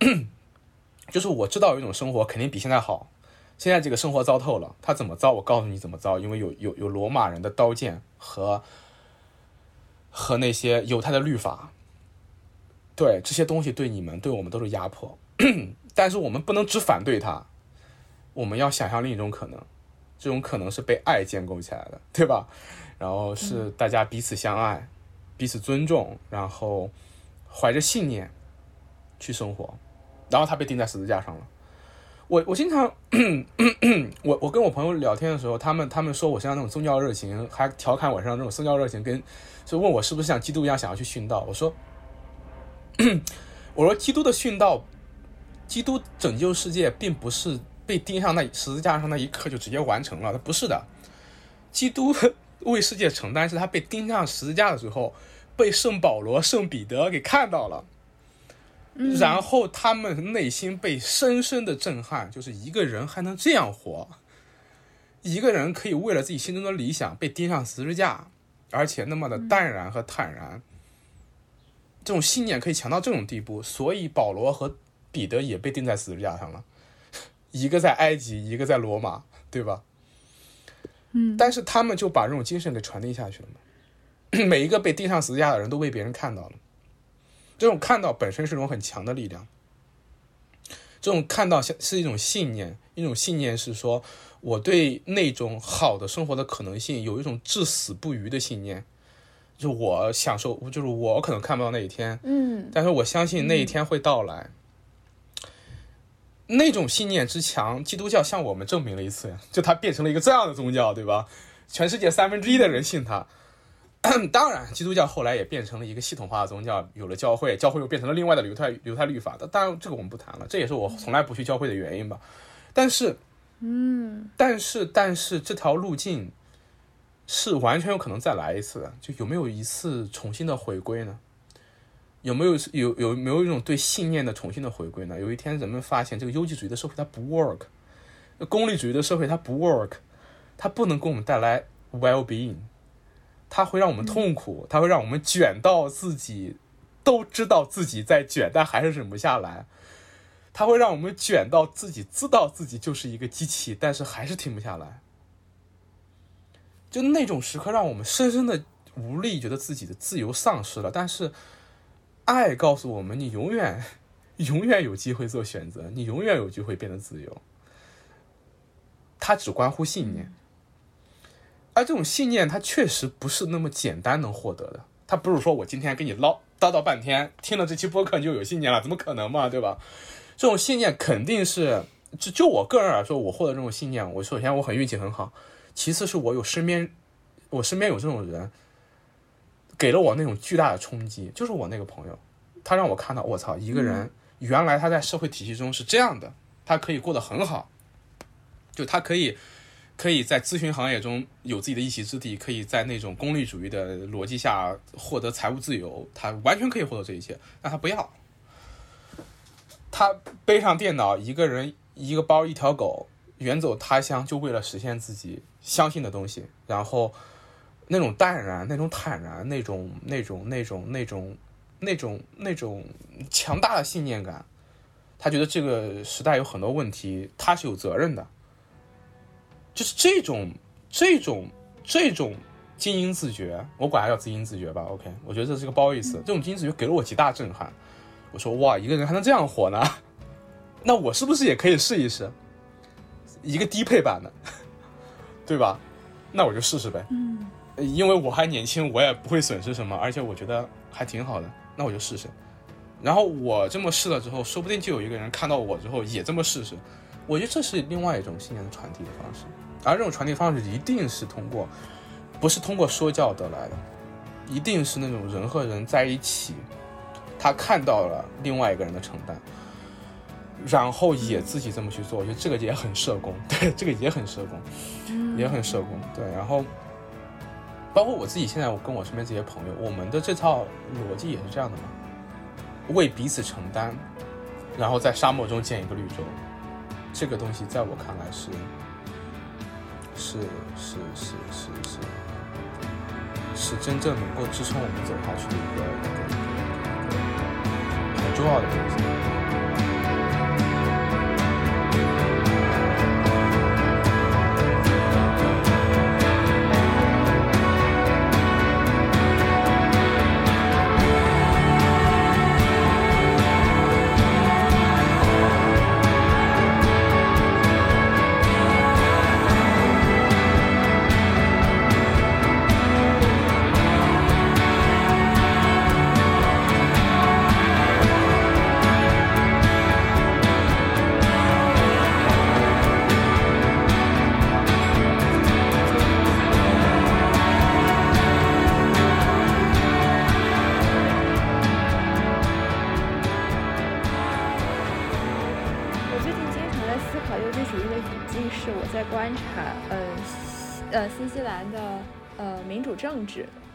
就是我知道有一种生活肯定比现在好，现在这个生活糟透了，他怎么糟？我告诉你怎么糟，因为有有有罗马人的刀剑和和那些犹太的律法。对这些东西对你们对我们都是压迫，但是我们不能只反对它，我们要想象另一种可能，这种可能是被爱建构起来的，对吧？然后是大家彼此相爱，彼此尊重，然后怀着信念去生活，然后他被钉在十字架上了。我我经常，我我跟我朋友聊天的时候，他们他们说我身上那种宗教热情，还调侃我身上那种宗教热情，跟就问我是不是像基督一样想要去殉道，我说。我说，基督的殉道，基督拯救世界，并不是被钉上那十字架上那一刻就直接完成了，他不是的。基督为世界承担，是他被钉上十字架的时候，被圣保罗、圣彼得给看到了，然后他们内心被深深的震撼，就是一个人还能这样活，一个人可以为了自己心中的理想被钉上十字架，而且那么的淡然和坦然。这种信念可以强到这种地步，所以保罗和彼得也被钉在十字架上了，一个在埃及，一个在罗马，对吧？嗯，但是他们就把这种精神给传递下去了嘛。每一个被钉上十字架的人都被别人看到了，这种看到本身是一种很强的力量。这种看到是是一种信念，一种信念是说我对那种好的生活的可能性有一种至死不渝的信念。就我享受，就是我可能看不到那一天，嗯，但是我相信那一天会到来。那种信念之强，基督教向我们证明了一次，就它变成了一个这样的宗教，对吧？全世界三分之一的人信它。当然，基督教后来也变成了一个系统化的宗教，有了教会，教会又变成了另外的犹太犹太律法。当然，这个我们不谈了，这也是我从来不去教会的原因吧。但是，嗯，但是，但是这条路径。是完全有可能再来一次的，就有没有一次重新的回归呢？有没有有有没有一种对信念的重新的回归呢？有一天人们发现这个优绩主义的社会它不 work，功利主义的社会它不 work，它不能给我们带来 well being，它会让我们痛苦，它会让我们卷到自己都知道自己在卷，但还是忍不下来，它会让我们卷到自己知道自己就是一个机器，但是还是停不下来。就那种时刻，让我们深深的无力，觉得自己的自由丧失了。但是，爱告诉我们，你永远、永远有机会做选择，你永远有机会变得自由。它只关乎信念，而这种信念，它确实不是那么简单能获得的。它不是说我今天跟你唠叨叨半天，听了这期播客你就有信念了，怎么可能嘛，对吧？这种信念肯定是，就就我个人来说，我获得这种信念，我首先我很运气很好。其次是我有身边，我身边有这种人，给了我那种巨大的冲击。就是我那个朋友，他让我看到，我操，一个人原来他在社会体系中是这样的，他可以过得很好，就他可以可以在咨询行业中有自己的一席之地，可以在那种功利主义的逻辑下获得财务自由，他完全可以获得这一切，但他不要，他背上电脑，一个人，一个包，一条狗。远走他乡，就为了实现自己相信的东西，然后那种淡然、那种坦然、那种、那种、那种、那种、那种、那种强大的信念感，他觉得这个时代有很多问题，他是有责任的。就是这种、这种、这种精英自觉，我管它叫精英自觉吧。OK，我觉得这是个褒义词。这种精英自觉给了我极大震撼。我说哇，一个人还能这样火呢？那我是不是也可以试一试？一个低配版的，对吧？那我就试试呗。嗯，因为我还年轻，我也不会损失什么，而且我觉得还挺好的，那我就试试。然后我这么试了之后，说不定就有一个人看到我之后也这么试试。我觉得这是另外一种信念的传递的方式，而这种传递方式一定是通过，不是通过说教得来的，一定是那种人和人在一起，他看到了另外一个人的承担。然后也自己这么去做，我觉得这个也很社工，对，这个也很社工，也很社工，对。然后，包括我自己现在，我跟我身边这些朋友，我们的这套逻辑也是这样的嘛，为彼此承担，然后在沙漠中建一个绿洲，这个东西在我看来是，是是是是是，是真正能够支撑我们走下去的一个一个一个很重要的东西。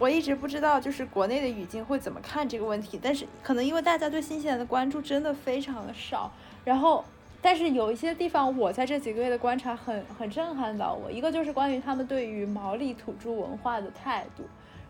我一直不知道，就是国内的语境会怎么看这个问题。但是可能因为大家对新西兰的关注真的非常的少，然后，但是有一些地方，我在这几个月的观察很很震撼到我。一个就是关于他们对于毛利土著文化的态度，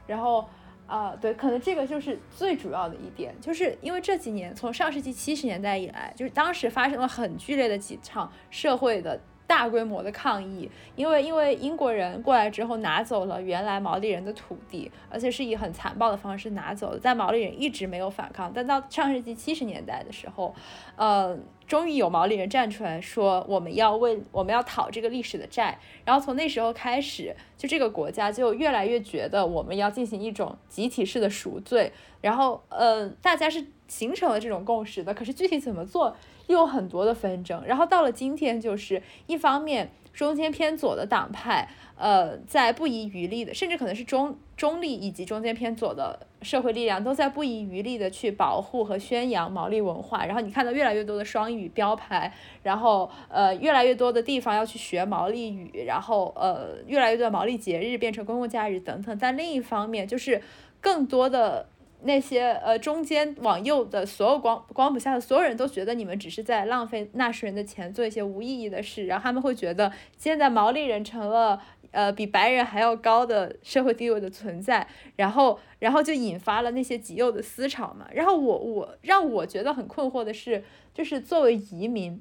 然后啊，对，可能这个就是最主要的一点，就是因为这几年从上世纪七十年代以来，就是当时发生了很剧烈的几场社会的。大规模的抗议，因为因为英国人过来之后拿走了原来毛利人的土地，而且是以很残暴的方式拿走的。在毛利人一直没有反抗，但到上世纪七十年代的时候，呃，终于有毛利人站出来说我们要为我们要讨这个历史的债。然后从那时候开始，就这个国家就越来越觉得我们要进行一种集体式的赎罪。然后呃，大家是形成了这种共识的，可是具体怎么做？又有很多的纷争，然后到了今天，就是一方面中间偏左的党派，呃，在不遗余力的，甚至可能是中中立以及中间偏左的社会力量，都在不遗余力的去保护和宣扬毛利文化。然后你看到越来越多的双语标牌，然后呃，越来越多的地方要去学毛利语，然后呃，越来越多的毛利节日变成公共假日等等。但另一方面，就是更多的。那些呃中间往右的所有光光谱下的所有人都觉得你们只是在浪费纳税人的钱，做一些无意义的事，然后他们会觉得现在毛利人成了呃比白人还要高的社会地位的存在，然后然后就引发了那些极右的思潮嘛。然后我我让我觉得很困惑的是，就是作为移民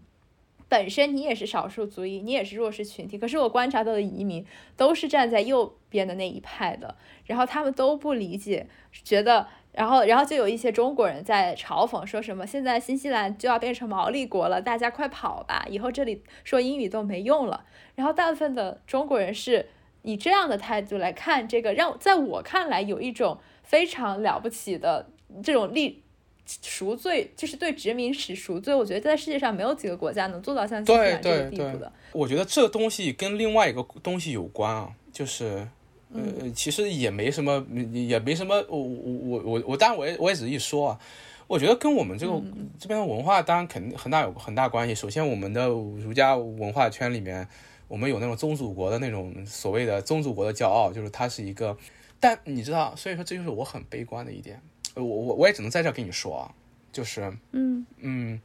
本身你也是少数族裔，你也是弱势群体，可是我观察到的移民都是站在右边的那一派的，然后他们都不理解，觉得。然后，然后就有一些中国人在嘲讽，说什么现在新西兰就要变成毛利国了，大家快跑吧，以后这里说英语都没用了。然后大部分的中国人是以这样的态度来看这个，让在我看来有一种非常了不起的这种立赎罪，就是对殖民史赎罪。我觉得在世界上没有几个国家能做到像新西兰这个地步的。我觉得这东西跟另外一个东西有关啊，就是。呃，其实也没什么，也没什么。我我我我我，当然我也我也只是一说啊。我觉得跟我们这个这边的文化，当然肯定很大有很大关系。首先，我们的儒家文化圈里面，我们有那种宗主国的那种所谓的宗主国的骄傲，就是它是一个。但你知道，所以说这就是我很悲观的一点。我我我也只能在这跟你说啊，就是嗯嗯，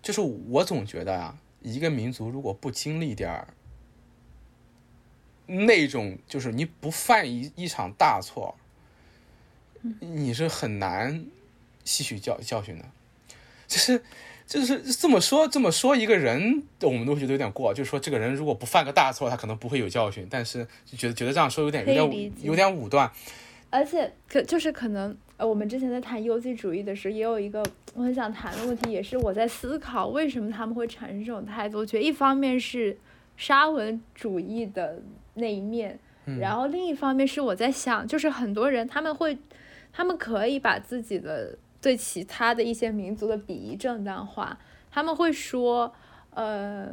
就是我总觉得啊，一个民族如果不经历点儿。那种就是你不犯一一场大错，你是很难吸取教教训的。就是就是这么说这么说一个人，我们都觉得有点过。就是说这个人如果不犯个大错，他可能不会有教训。但是就觉得觉得这样说有点有点有点武断。而且可就是可能呃，我们之前在谈优绩主义的时候，也有一个我很想谈的问题，也是我在思考为什么他们会产生这种态度。我觉得一方面是沙文主义的。那一面，然后另一方面是我在想，就是很多人他们会，他们可以把自己的对其他的一些民族的鄙夷正当化，他们会说，呃。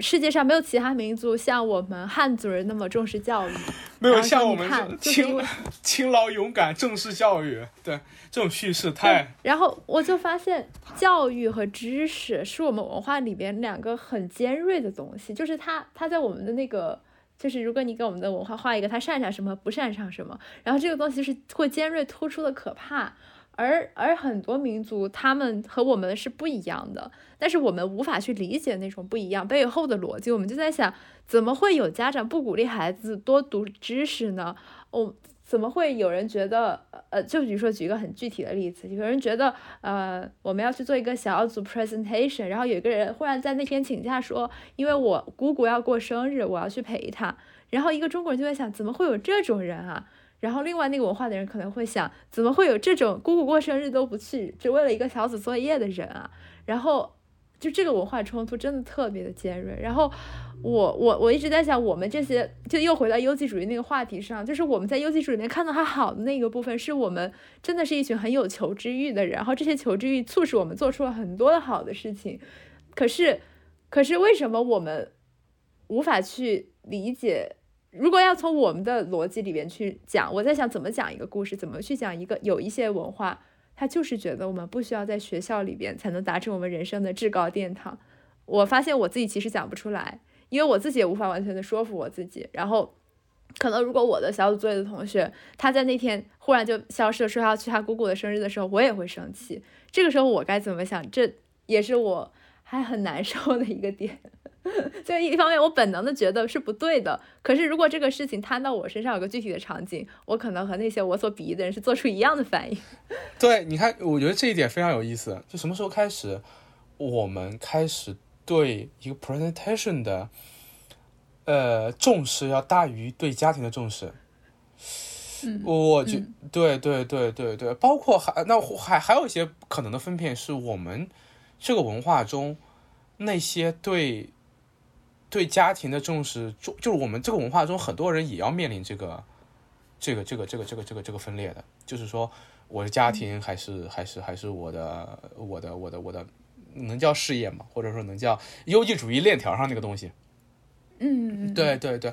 世界上没有其他民族像我们汉族人那么重视教育，没有像我们勤勤劳勇敢重视教育。对，这种叙事太……然后我就发现，教育和知识是我们文化里边两个很尖锐的东西，就是它，它在我们的那个，就是如果你给我们的文化画一个，他擅长什么，不擅长什么，然后这个东西是会尖锐突出的可怕。而而很多民族，他们和我们是不一样的，但是我们无法去理解那种不一样背后的逻辑。我们就在想，怎么会有家长不鼓励孩子多读知识呢？我，怎么会有人觉得，呃，就比如说举一个很具体的例子，有人觉得，呃，我们要去做一个小组 presentation，然后有一个人忽然在那天请假说，因为我姑姑要过生日，我要去陪她。然后一个中国人就在想，怎么会有这种人啊？然后另外那个文化的人可能会想，怎么会有这种姑姑过生日都不去，只为了一个小组作业的人啊？然后就这个文化冲突真的特别的尖锐。然后我我我一直在想，我们这些就又回到优绩主义那个话题上，就是我们在优绩主义里面看到它好的那个部分，是我们真的是一群很有求知欲的人，然后这些求知欲促使我们做出了很多的好的事情。可是可是为什么我们无法去理解？如果要从我们的逻辑里边去讲，我在想怎么讲一个故事，怎么去讲一个有一些文化，他就是觉得我们不需要在学校里边才能达成我们人生的至高殿堂。我发现我自己其实讲不出来，因为我自己也无法完全的说服我自己。然后，可能如果我的小组作业的同学他在那天忽然就消失了，说要去他姑姑的生日的时候，我也会生气。这个时候我该怎么想？这也是我还很难受的一个点。就一方面，我本能的觉得是不对的。可是，如果这个事情摊到我身上，有个具体的场景，我可能和那些我所鄙夷的人是做出一样的反应。对，你看，我觉得这一点非常有意思。就什么时候开始，我们开始对一个 presentation 的呃重视要大于对家庭的重视。嗯，我觉对对对对对，包括还那还还有一些可能的分片是我们这个文化中那些对对家庭的重视，就就是我们这个文化中很多人也要面临这个这个这个这个这个这个这个分裂的，就是说我的家庭还是还是还是我的我的我的我的能叫事业吗？或者说能叫优绩主义链条上那个东西？嗯，对对对。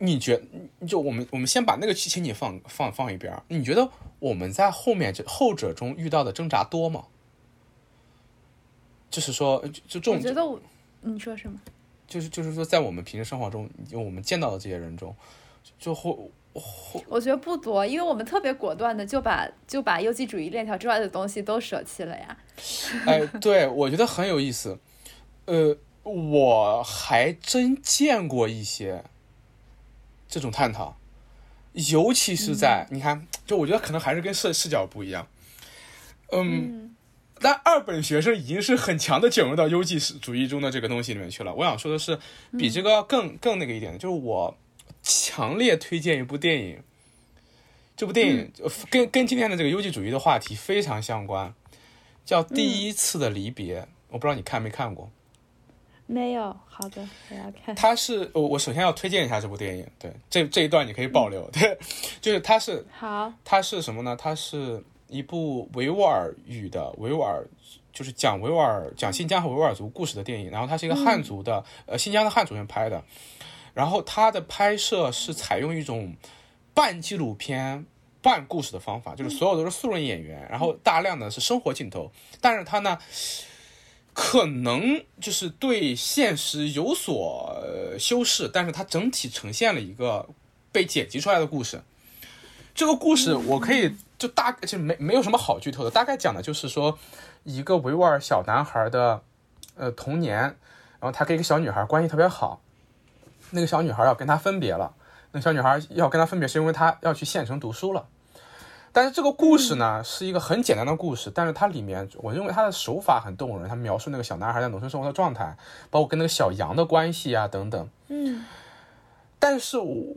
你觉就我们我们先把那个请你放放放一边你觉得我们在后面这后者中遇到的挣扎多吗？就是说，就这种，我觉得我你说什么？就是就是说，在我们平时生活中，就我们见到的这些人中，就会会，我觉得不多，因为我们特别果断的就把就把优绩主义链条之外的东西都舍弃了呀。哎，对，我觉得很有意思。呃，我还真见过一些。这种探讨，尤其是在你看，就我觉得可能还是跟视视角不一样。嗯，但二本学生已经是很强的卷入到优绩主义中的这个东西里面去了。我想说的是，比这个更更那个一点，就是我强烈推荐一部电影。这部电影跟跟今天的这个优绩主义的话题非常相关，叫《第一次的离别》。我不知道你看没看过。没有，好的，我要看。他是我，我首先要推荐一下这部电影。对，这这一段你可以保留。对，就是他是好，他是什么呢？他是一部维吾尔语的维吾尔，就是讲维吾尔讲新疆和维吾尔族故事的电影。然后它是一个汉族的，呃，新疆的汉族人拍的。然后他的拍摄是采用一种半纪录片半故事的方法，就是所有都是素人演员，然后大量的是生活镜头。但是他呢？可能就是对现实有所修饰，但是它整体呈现了一个被剪辑出来的故事。这个故事我可以就大概就没没有什么好剧透的，大概讲的就是说一个维吾尔小男孩的呃童年，然后他跟一个小女孩关系特别好，那个小女孩要跟他分别了，那小女孩要跟他分别是因为他要去县城读书了。但是这个故事呢，是一个很简单的故事，但是它里面，我认为它的手法很动人。它描述那个小男孩在农村生活的状态，包括跟那个小羊的关系啊等等。嗯。但是我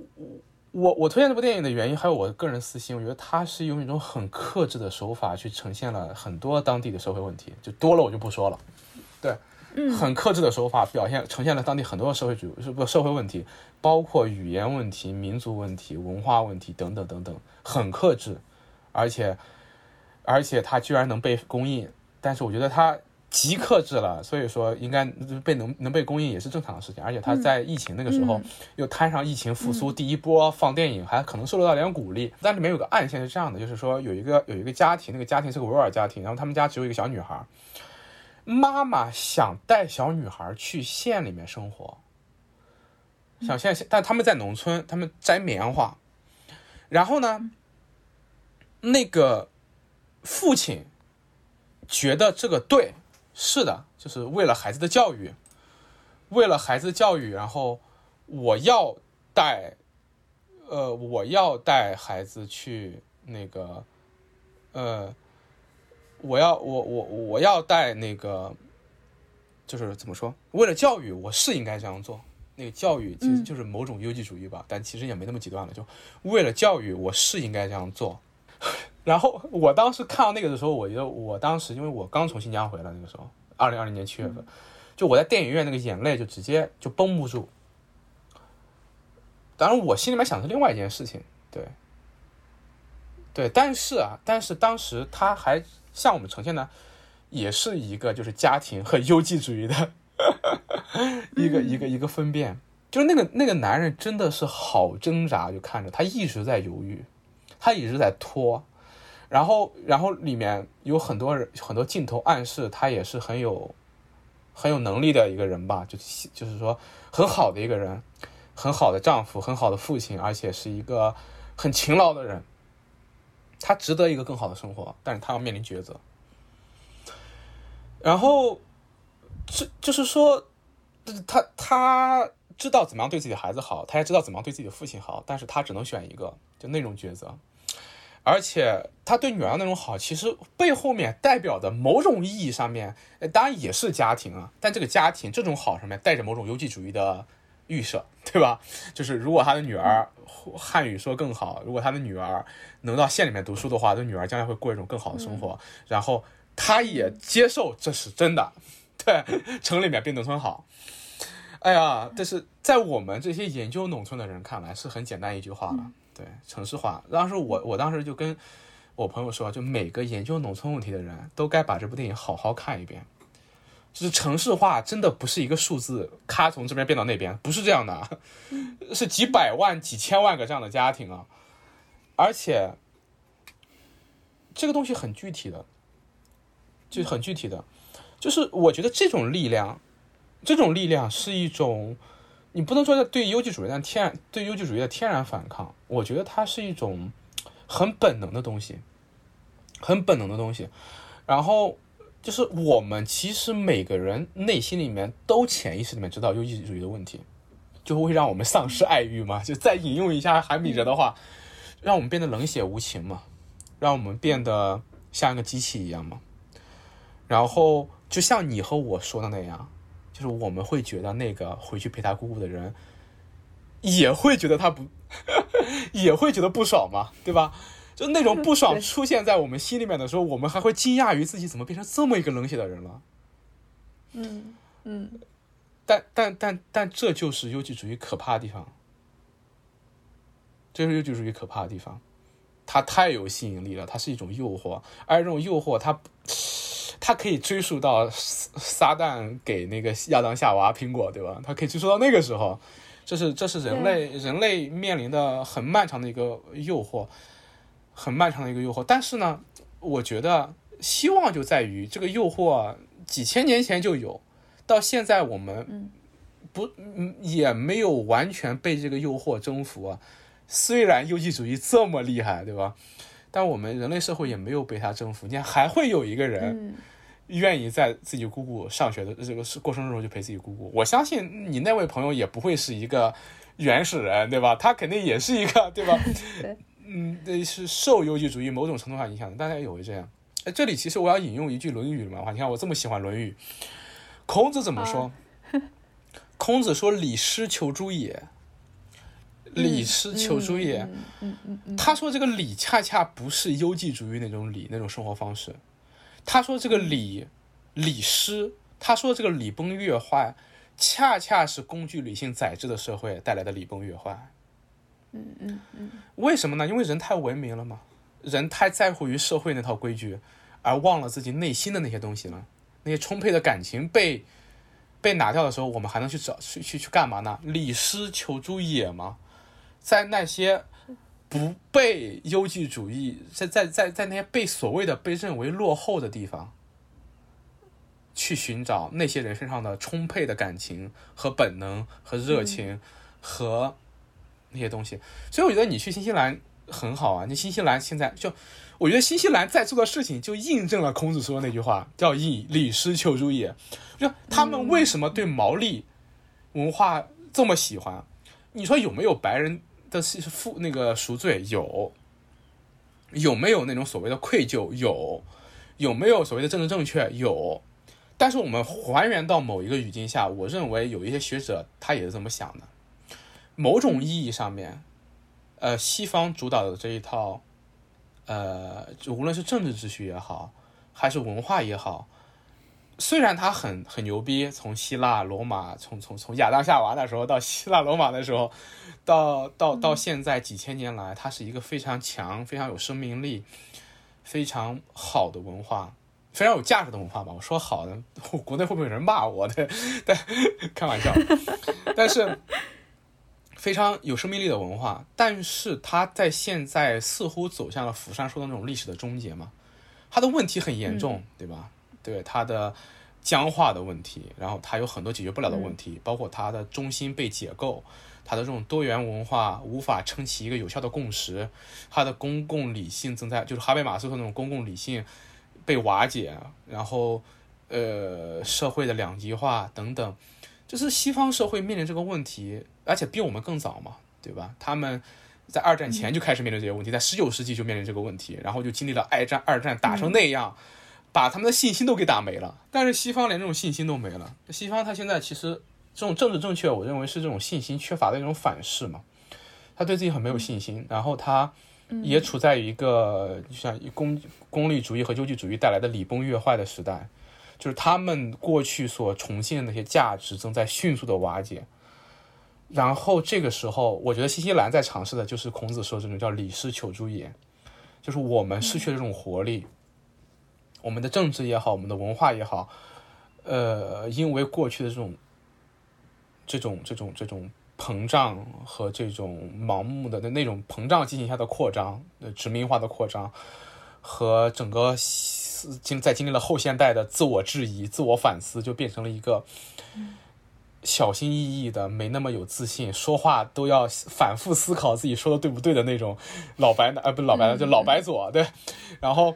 我我推荐这部电影的原因，还有我个人私心，我觉得它是用一种很克制的手法去呈现了很多当地的社会问题，就多了我就不说了。对，嗯，很克制的手法表现呈现了当地很多的社会主是不社会问题，包括语言问题、民族问题、文化问题等等等等，很克制。而且，而且它居然能被公映，但是我觉得它极克制了，所以说应该被能能被供应也是正常的事情。而且他在疫情那个时候又摊上疫情复苏第一波放电影，还可能受到点鼓励。但里面有个暗线是这样的，就是说有一个有一个家庭，那个家庭是个维吾尔家庭，然后他们家只有一个小女孩，妈妈想带小女孩去县里面生活，想县，但他们在农村，他们摘棉花，然后呢？那个父亲觉得这个对，是的，就是为了孩子的教育，为了孩子的教育，然后我要带，呃，我要带孩子去那个，呃，我要我我我要带那个，就是怎么说？为了教育，我是应该这样做。那个教育其实就是某种优绩主义吧，但其实也没那么极端了。就为了教育，我是应该这样做。然后我当时看到那个的时候，我觉得我当时因为我刚从新疆回来，那个时候二零二零年七月份，就我在电影院那个眼泪就直接就绷不住。当然我心里面想的是另外一件事情，对，对，但是啊，但是当时他还向我们呈现的也是一个就是家庭和优绩主义的 一个一个一个分辨，就是那个那个男人真的是好挣扎，就看着他一直在犹豫。他一直在拖，然后，然后里面有很多人，很多镜头暗示他也是很有，很有能力的一个人吧，就就是说很好的一个人，很好的丈夫，很好的父亲，而且是一个很勤劳的人，他值得一个更好的生活，但是他要面临抉择。然后，这就是说，他他知道怎么样对自己的孩子好，他也知道怎么样对自己的父亲好，但是他只能选一个，就那种抉择。而且他对女儿那种好，其实背后面代表的某种意义上面，当然也是家庭啊。但这个家庭这种好上面带着某种优绩主义的预设，对吧？就是如果他的女儿汉语说更好，如果他的女儿能到县里面读书的话，他女儿将来会过一种更好的生活。然后他也接受这是真的，对，城里面比农村好。哎呀，但是在我们这些研究农村的人看来是很简单一句话了，对，城市化。当时我我当时就跟我朋友说，就每个研究农村问题的人都该把这部电影好好看一遍。就是城市化真的不是一个数字，咔从这边变到那边，不是这样的，是几百万、几千万个这样的家庭啊，而且这个东西很具体的，就很具体的，就是我觉得这种力量，这种力量是一种，你不能说对优绩主义的天然对优绩主义的天然反抗，我觉得它是一种很本能的东西，很本能的东西，然后。就是我们其实每个人内心里面都潜意识里面知道优绩主义的问题，就会让我们丧失爱欲嘛。就再引用一下韩炳哲的话，让我们变得冷血无情嘛，让我们变得像一个机器一样嘛。然后就像你和我说的那样，就是我们会觉得那个回去陪他姑姑的人，也会觉得他不，也会觉得不爽嘛，对吧？就那种不爽出现在我们心里面的时候，我们还会惊讶于自己怎么变成这么一个冷血的人了。嗯嗯，但但但但这就是优绩主义可怕的地方，这是优绩主义可怕的地方，它太有吸引力了，它是一种诱惑，而这种诱惑它它可以追溯到撒旦给那个亚当夏娃苹果，对吧？它可以追溯到那个时候，这是这是人类人类面临的很漫长的一个诱惑。很漫长的一个诱惑，但是呢，我觉得希望就在于这个诱惑几千年前就有，到现在我们不也没有完全被这个诱惑征服啊。虽然优绩主义这么厉害，对吧？但我们人类社会也没有被它征服。你看，还会有一个人愿意在自己姑姑上学的这个过生日时候就陪自己姑姑。我相信你那位朋友也不会是一个原始人，对吧？他肯定也是一个，对吧？嗯，对，是受优绩主义某种程度上影响的，大家也会这样。哎，这里其实我要引用一句《论语》里面话，你看我这么喜欢《论语》，孔子怎么说？孔子说：“礼失求诸也。”礼失求诸也。嗯嗯嗯。他说这个礼恰恰不是优绩主义那种礼，那种生活方式。他说这个礼礼失，他说这个礼崩乐坏，恰恰是工具理性宰制的社会带来的礼崩乐坏。嗯嗯嗯，为什么呢？因为人太文明了嘛，人太在乎于社会那套规矩，而忘了自己内心的那些东西了。那些充沛的感情被被拿掉的时候，我们还能去找去去去干嘛呢？礼失求诸野吗？在那些不被优绩主义在在在在那些被所谓的被认为落后的地方，去寻找那些人身上的充沛的感情和本能和热情和。那些东西，所以我觉得你去新西兰很好啊。你新西兰现在就，我觉得新西兰在做的事情就印证了孔子说的那句话，叫“以礼失求诸也”。就他们为什么对毛利文化这么喜欢？你说有没有白人的负那个赎罪？有。有没有那种所谓的愧疚？有。有没有所谓的政治正确？有。但是我们还原到某一个语境下，我认为有一些学者他也是这么想的。某种意义上面，呃，西方主导的这一套，呃，无论是政治秩序也好，还是文化也好，虽然他很很牛逼，从希腊罗马，从从从亚当夏娃那时候到希腊罗马的时候，到到到现在几千年来，它是一个非常强、非常有生命力、非常好的文化，非常有价值的文化吧。我说好的，国内会不会有人骂我？对，但开玩笑，但是。非常有生命力的文化，但是它在现在似乎走向了釜山说的那种历史的终结嘛？它的问题很严重，对吧？对它的僵化的问题，然后它有很多解决不了的问题，包括它的中心被解构，它的这种多元文化无法撑起一个有效的共识，它的公共理性正在就是哈贝马斯说那种公共理性被瓦解，然后呃社会的两极化等等。就是西方社会面临这个问题，而且比我们更早嘛，对吧？他们在二战前就开始面临这些问题，在十九世纪就面临这个问题，然后就经历了二战，二战打成那样，把他们的信心都给打没了。但是西方连这种信心都没了。西方他现在其实这种政治正确，我认为是这种信心缺乏的一种反噬嘛。他对自己很没有信心，然后他也处在于一个就像功功利主义和优绩主义带来的礼崩乐坏的时代，就是他们过去所重现的那些价值正在迅速的瓦解。然后这个时候，我觉得新西兰在尝试的就是孔子说这种叫“礼失求诸也”，就是我们失去了这种活力，我们的政治也好，我们的文化也好，呃，因为过去的这种。这种这种这种膨胀和这种盲目的那那种膨胀进行下的扩张，呃，殖民化的扩张，和整个经在经历了后现代的自我质疑、自我反思，就变成了一个小心翼翼的、没那么有自信，说话都要反复思考自己说的对不对的那种老白男，呃，不老白男，就老白左，对，然后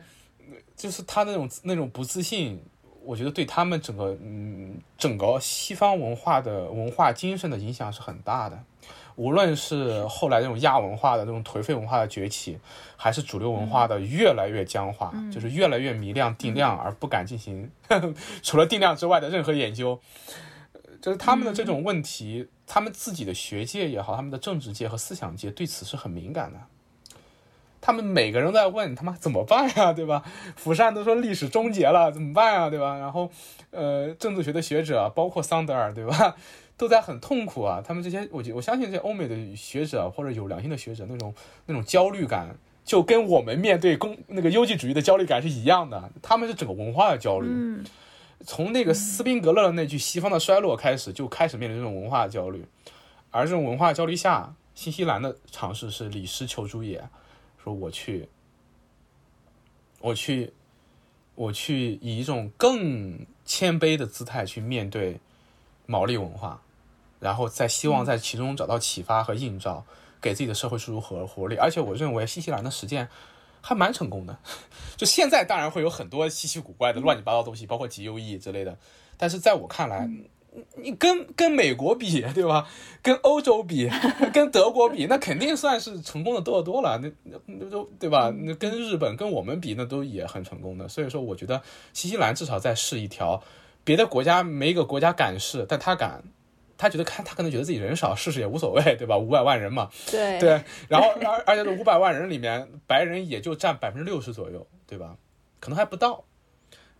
就是他那种那种不自信。我觉得对他们整个嗯整个西方文化的文化精神的影响是很大的，无论是后来那种亚文化的那种颓废文化的崛起，还是主流文化的越来越僵化，就是越来越迷量定量而不敢进行 除了定量之外的任何研究，就是他们的这种问题，他们自己的学界也好，他们的政治界和思想界对此是很敏感的。他们每个人都在问他妈怎么办呀，对吧？釜山都说历史终结了，怎么办呀，对吧？然后，呃，政治学的学者，包括桑德尔，对吧，都在很痛苦啊。他们这些，我我相信这些欧美的学者或者有良心的学者，那种那种焦虑感，就跟我们面对公那个优绩主义的焦虑感是一样的。他们是整个文化的焦虑，从那个斯宾格勒的那句“西方的衰落”开始，就开始面临这种文化焦虑。而这种文化焦虑下，新西兰的尝试是“李斯求诸也”。说我去，我去，我去以一种更谦卑的姿态去面对毛利文化，然后再希望在其中找到启发和映照，给自己的社会输入和活力。而且我认为新西兰的实践还蛮成功的。就现在当然会有很多稀奇古怪的乱七八糟东西，包括极优异之类的，但是在我看来。你跟跟美国比，对吧？跟欧洲比，跟德国比，那肯定算是成功的多得多了。那那那都对吧？那跟日本跟我们比，那都也很成功的。所以说，我觉得新西兰至少在试一条，别的国家没一个国家敢试，但他敢，他觉得看他可能觉得自己人少，试试也无所谓，对吧？五百万人嘛，对对。然后而而且这五百万人里面，白人也就占百分之六十左右，对吧？可能还不到。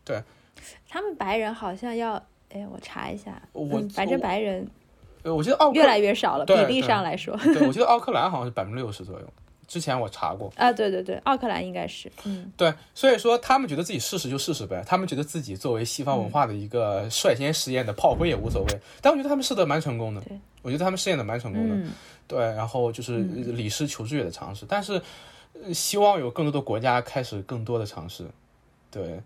对，他们白人好像要。哎，我查一下，我反正白人，呃，我觉得奥越来越少了，比例上来说，对，我觉得奥克兰好像是百分之六十左右，之前我查过啊，对对对，奥克兰应该是，嗯，对，所以说他们觉得自己试试就试试呗，他们觉得自己作为西方文化的一个率先实验的炮灰也无所谓，但我觉得他们试的蛮成功的，我觉得他们试验的蛮成功的，对，然后就是李师求知也的尝试，但是希望有更多的国家开始更多的尝试，对，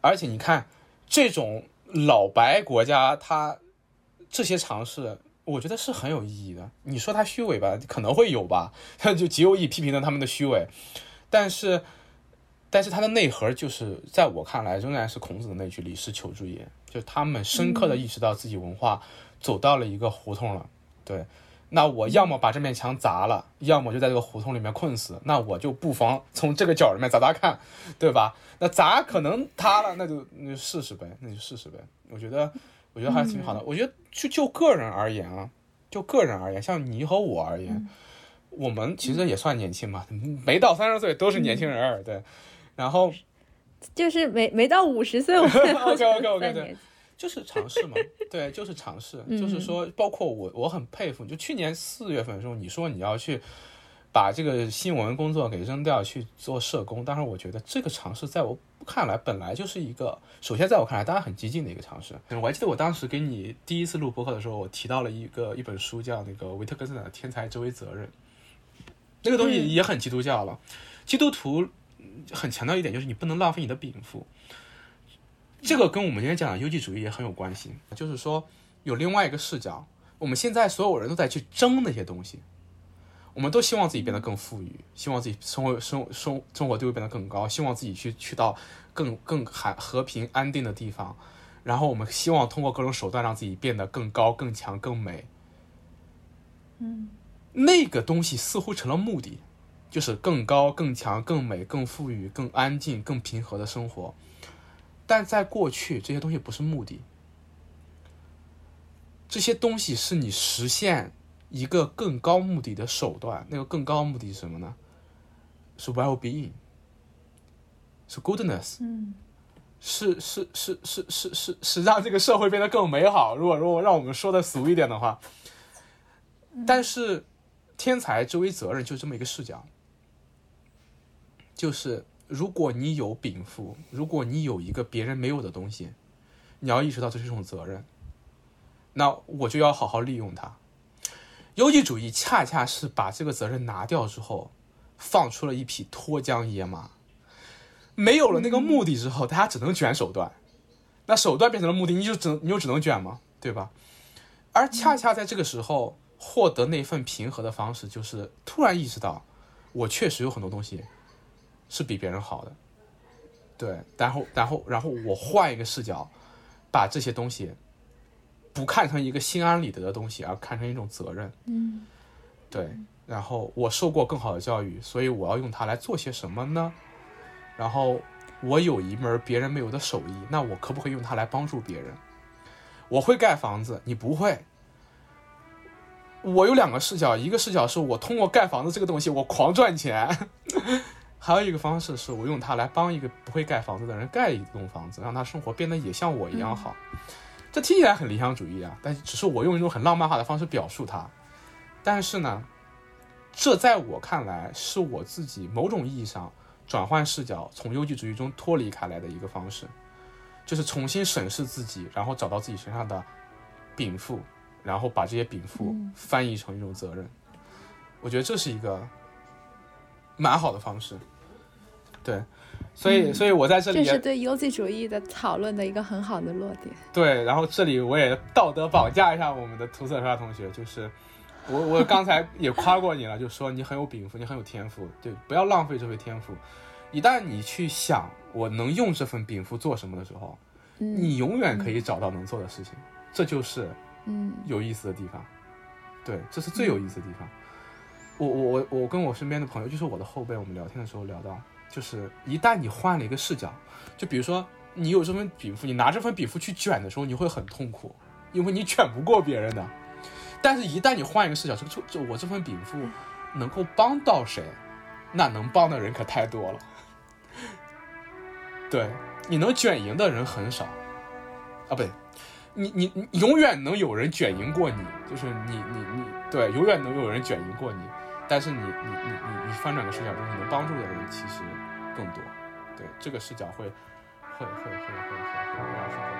而且你看这种。老白国家，他这些尝试，我觉得是很有意义的。你说他虚伪吧，可能会有吧，他 就极有意批评了他们的虚伪。但是，但是他的内核就是，在我看来，仍然是孔子的那句“李氏求诸也”，就他们深刻的意识到自己文化走到了一个胡同了。对。那我要么把这面墙砸了，要么就在这个胡同里面困死。那我就不妨从这个角里面砸砸看，对吧？那砸可能塌了，那就那就试试呗，那就试试呗。我觉得，我觉得还挺好的。我觉得就就个人而言啊，就个人而言，像你和我而言，我们其实也算年轻嘛，没到三十岁都是年轻人儿，对。然后就是没没到五十岁，我 OK OK OK 对。就是尝试嘛，对，就是尝试，就是说，包括我，我很佩服。就去年四月份的时候，你说你要去把这个新闻工作给扔掉去做社工，当然，我觉得这个尝试在我看来本来就是一个，首先在我看来当然很激进的一个尝试。我还记得我当时给你第一次录播客的时候，我提到了一个一本书，叫那个维特根斯坦的《天才之为责任》，那个东西也很基督教了。基督徒很强调一点，就是你不能浪费你的禀赋。这个跟我们今天讲的优绩主义也很有关系，就是说有另外一个视角。我们现在所有人都在去争那些东西，我们都希望自己变得更富裕，希望自己生活生生生活地位变得更高，希望自己去去到更更和和平安定的地方。然后我们希望通过各种手段让自己变得更高、更强、更美。嗯，那个东西似乎成了目的，就是更高、更强、更美、更富裕、更安静、更平和的生活。但在过去，这些东西不是目的。这些东西是你实现一个更高目的的手段。那个更高目的是什么呢？是 well being，是 goodness，嗯，是是是是是是是让这个社会变得更美好。如果如果让我们说的俗一点的话，但是天才之为责任就这么一个视角，就是如果你有禀赋，如果你有一个别人没有的东西，你要意识到这是一种责任。那我就要好好利用它。优绩主义恰恰是把这个责任拿掉之后，放出了一匹脱缰野马。没有了那个目的之后，大家只能卷手段。那手段变成了目的，你就只你就只能卷吗？对吧？而恰恰在这个时候，获得那份平和的方式，就是突然意识到，我确实有很多东西是比别人好的。对，然后然后然后我换一个视角，把这些东西。不看成一个心安理得的东西，而看成一种责任。嗯，对。然后我受过更好的教育，所以我要用它来做些什么呢？然后我有一门别人没有的手艺，那我可不可以用它来帮助别人？我会盖房子，你不会。我有两个视角，一个视角是我通过盖房子这个东西我狂赚钱，还有一个方式是我用它来帮一个不会盖房子的人盖一栋房子，让他生活变得也像我一样好。这听起来很理想主义啊，但只是我用一种很浪漫化的方式表述它。但是呢，这在我看来是我自己某种意义上转换视角，从优绩主义中脱离开来的一个方式，就是重新审视自己，然后找到自己身上的禀赋，然后把这些禀赋翻译成一种责任。我觉得这是一个蛮好的方式，对。所以，所以我在这里，这是对优绩主义的讨论的一个很好的落点。对，然后这里我也道德绑架一下我们的涂色刷同学，就是我，我刚才也夸过你了，就说你很有禀赋，你很有天赋，对，不要浪费这份天赋。一旦你去想我能用这份禀赋做什么的时候，你永远可以找到能做的事情，这就是嗯有意思的地方。对，这是最有意思的地方。我我我我跟我身边的朋友，就是我的后辈，我们聊天的时候聊到。就是一旦你换了一个视角，就比如说你有这份禀赋，你拿这份禀赋去卷的时候，你会很痛苦，因为你卷不过别人的。但是，一旦你换一个视角，这这这我这份禀赋能够帮到谁，那能帮的人可太多了。对，你能卷赢的人很少啊，不对，你你你永远能有人卷赢过你，就是你你你对，永远能有人卷赢过你。但是你你你你你翻转个视角，就是能帮助的人其实更多，对这个视角会会会会会会会让生活。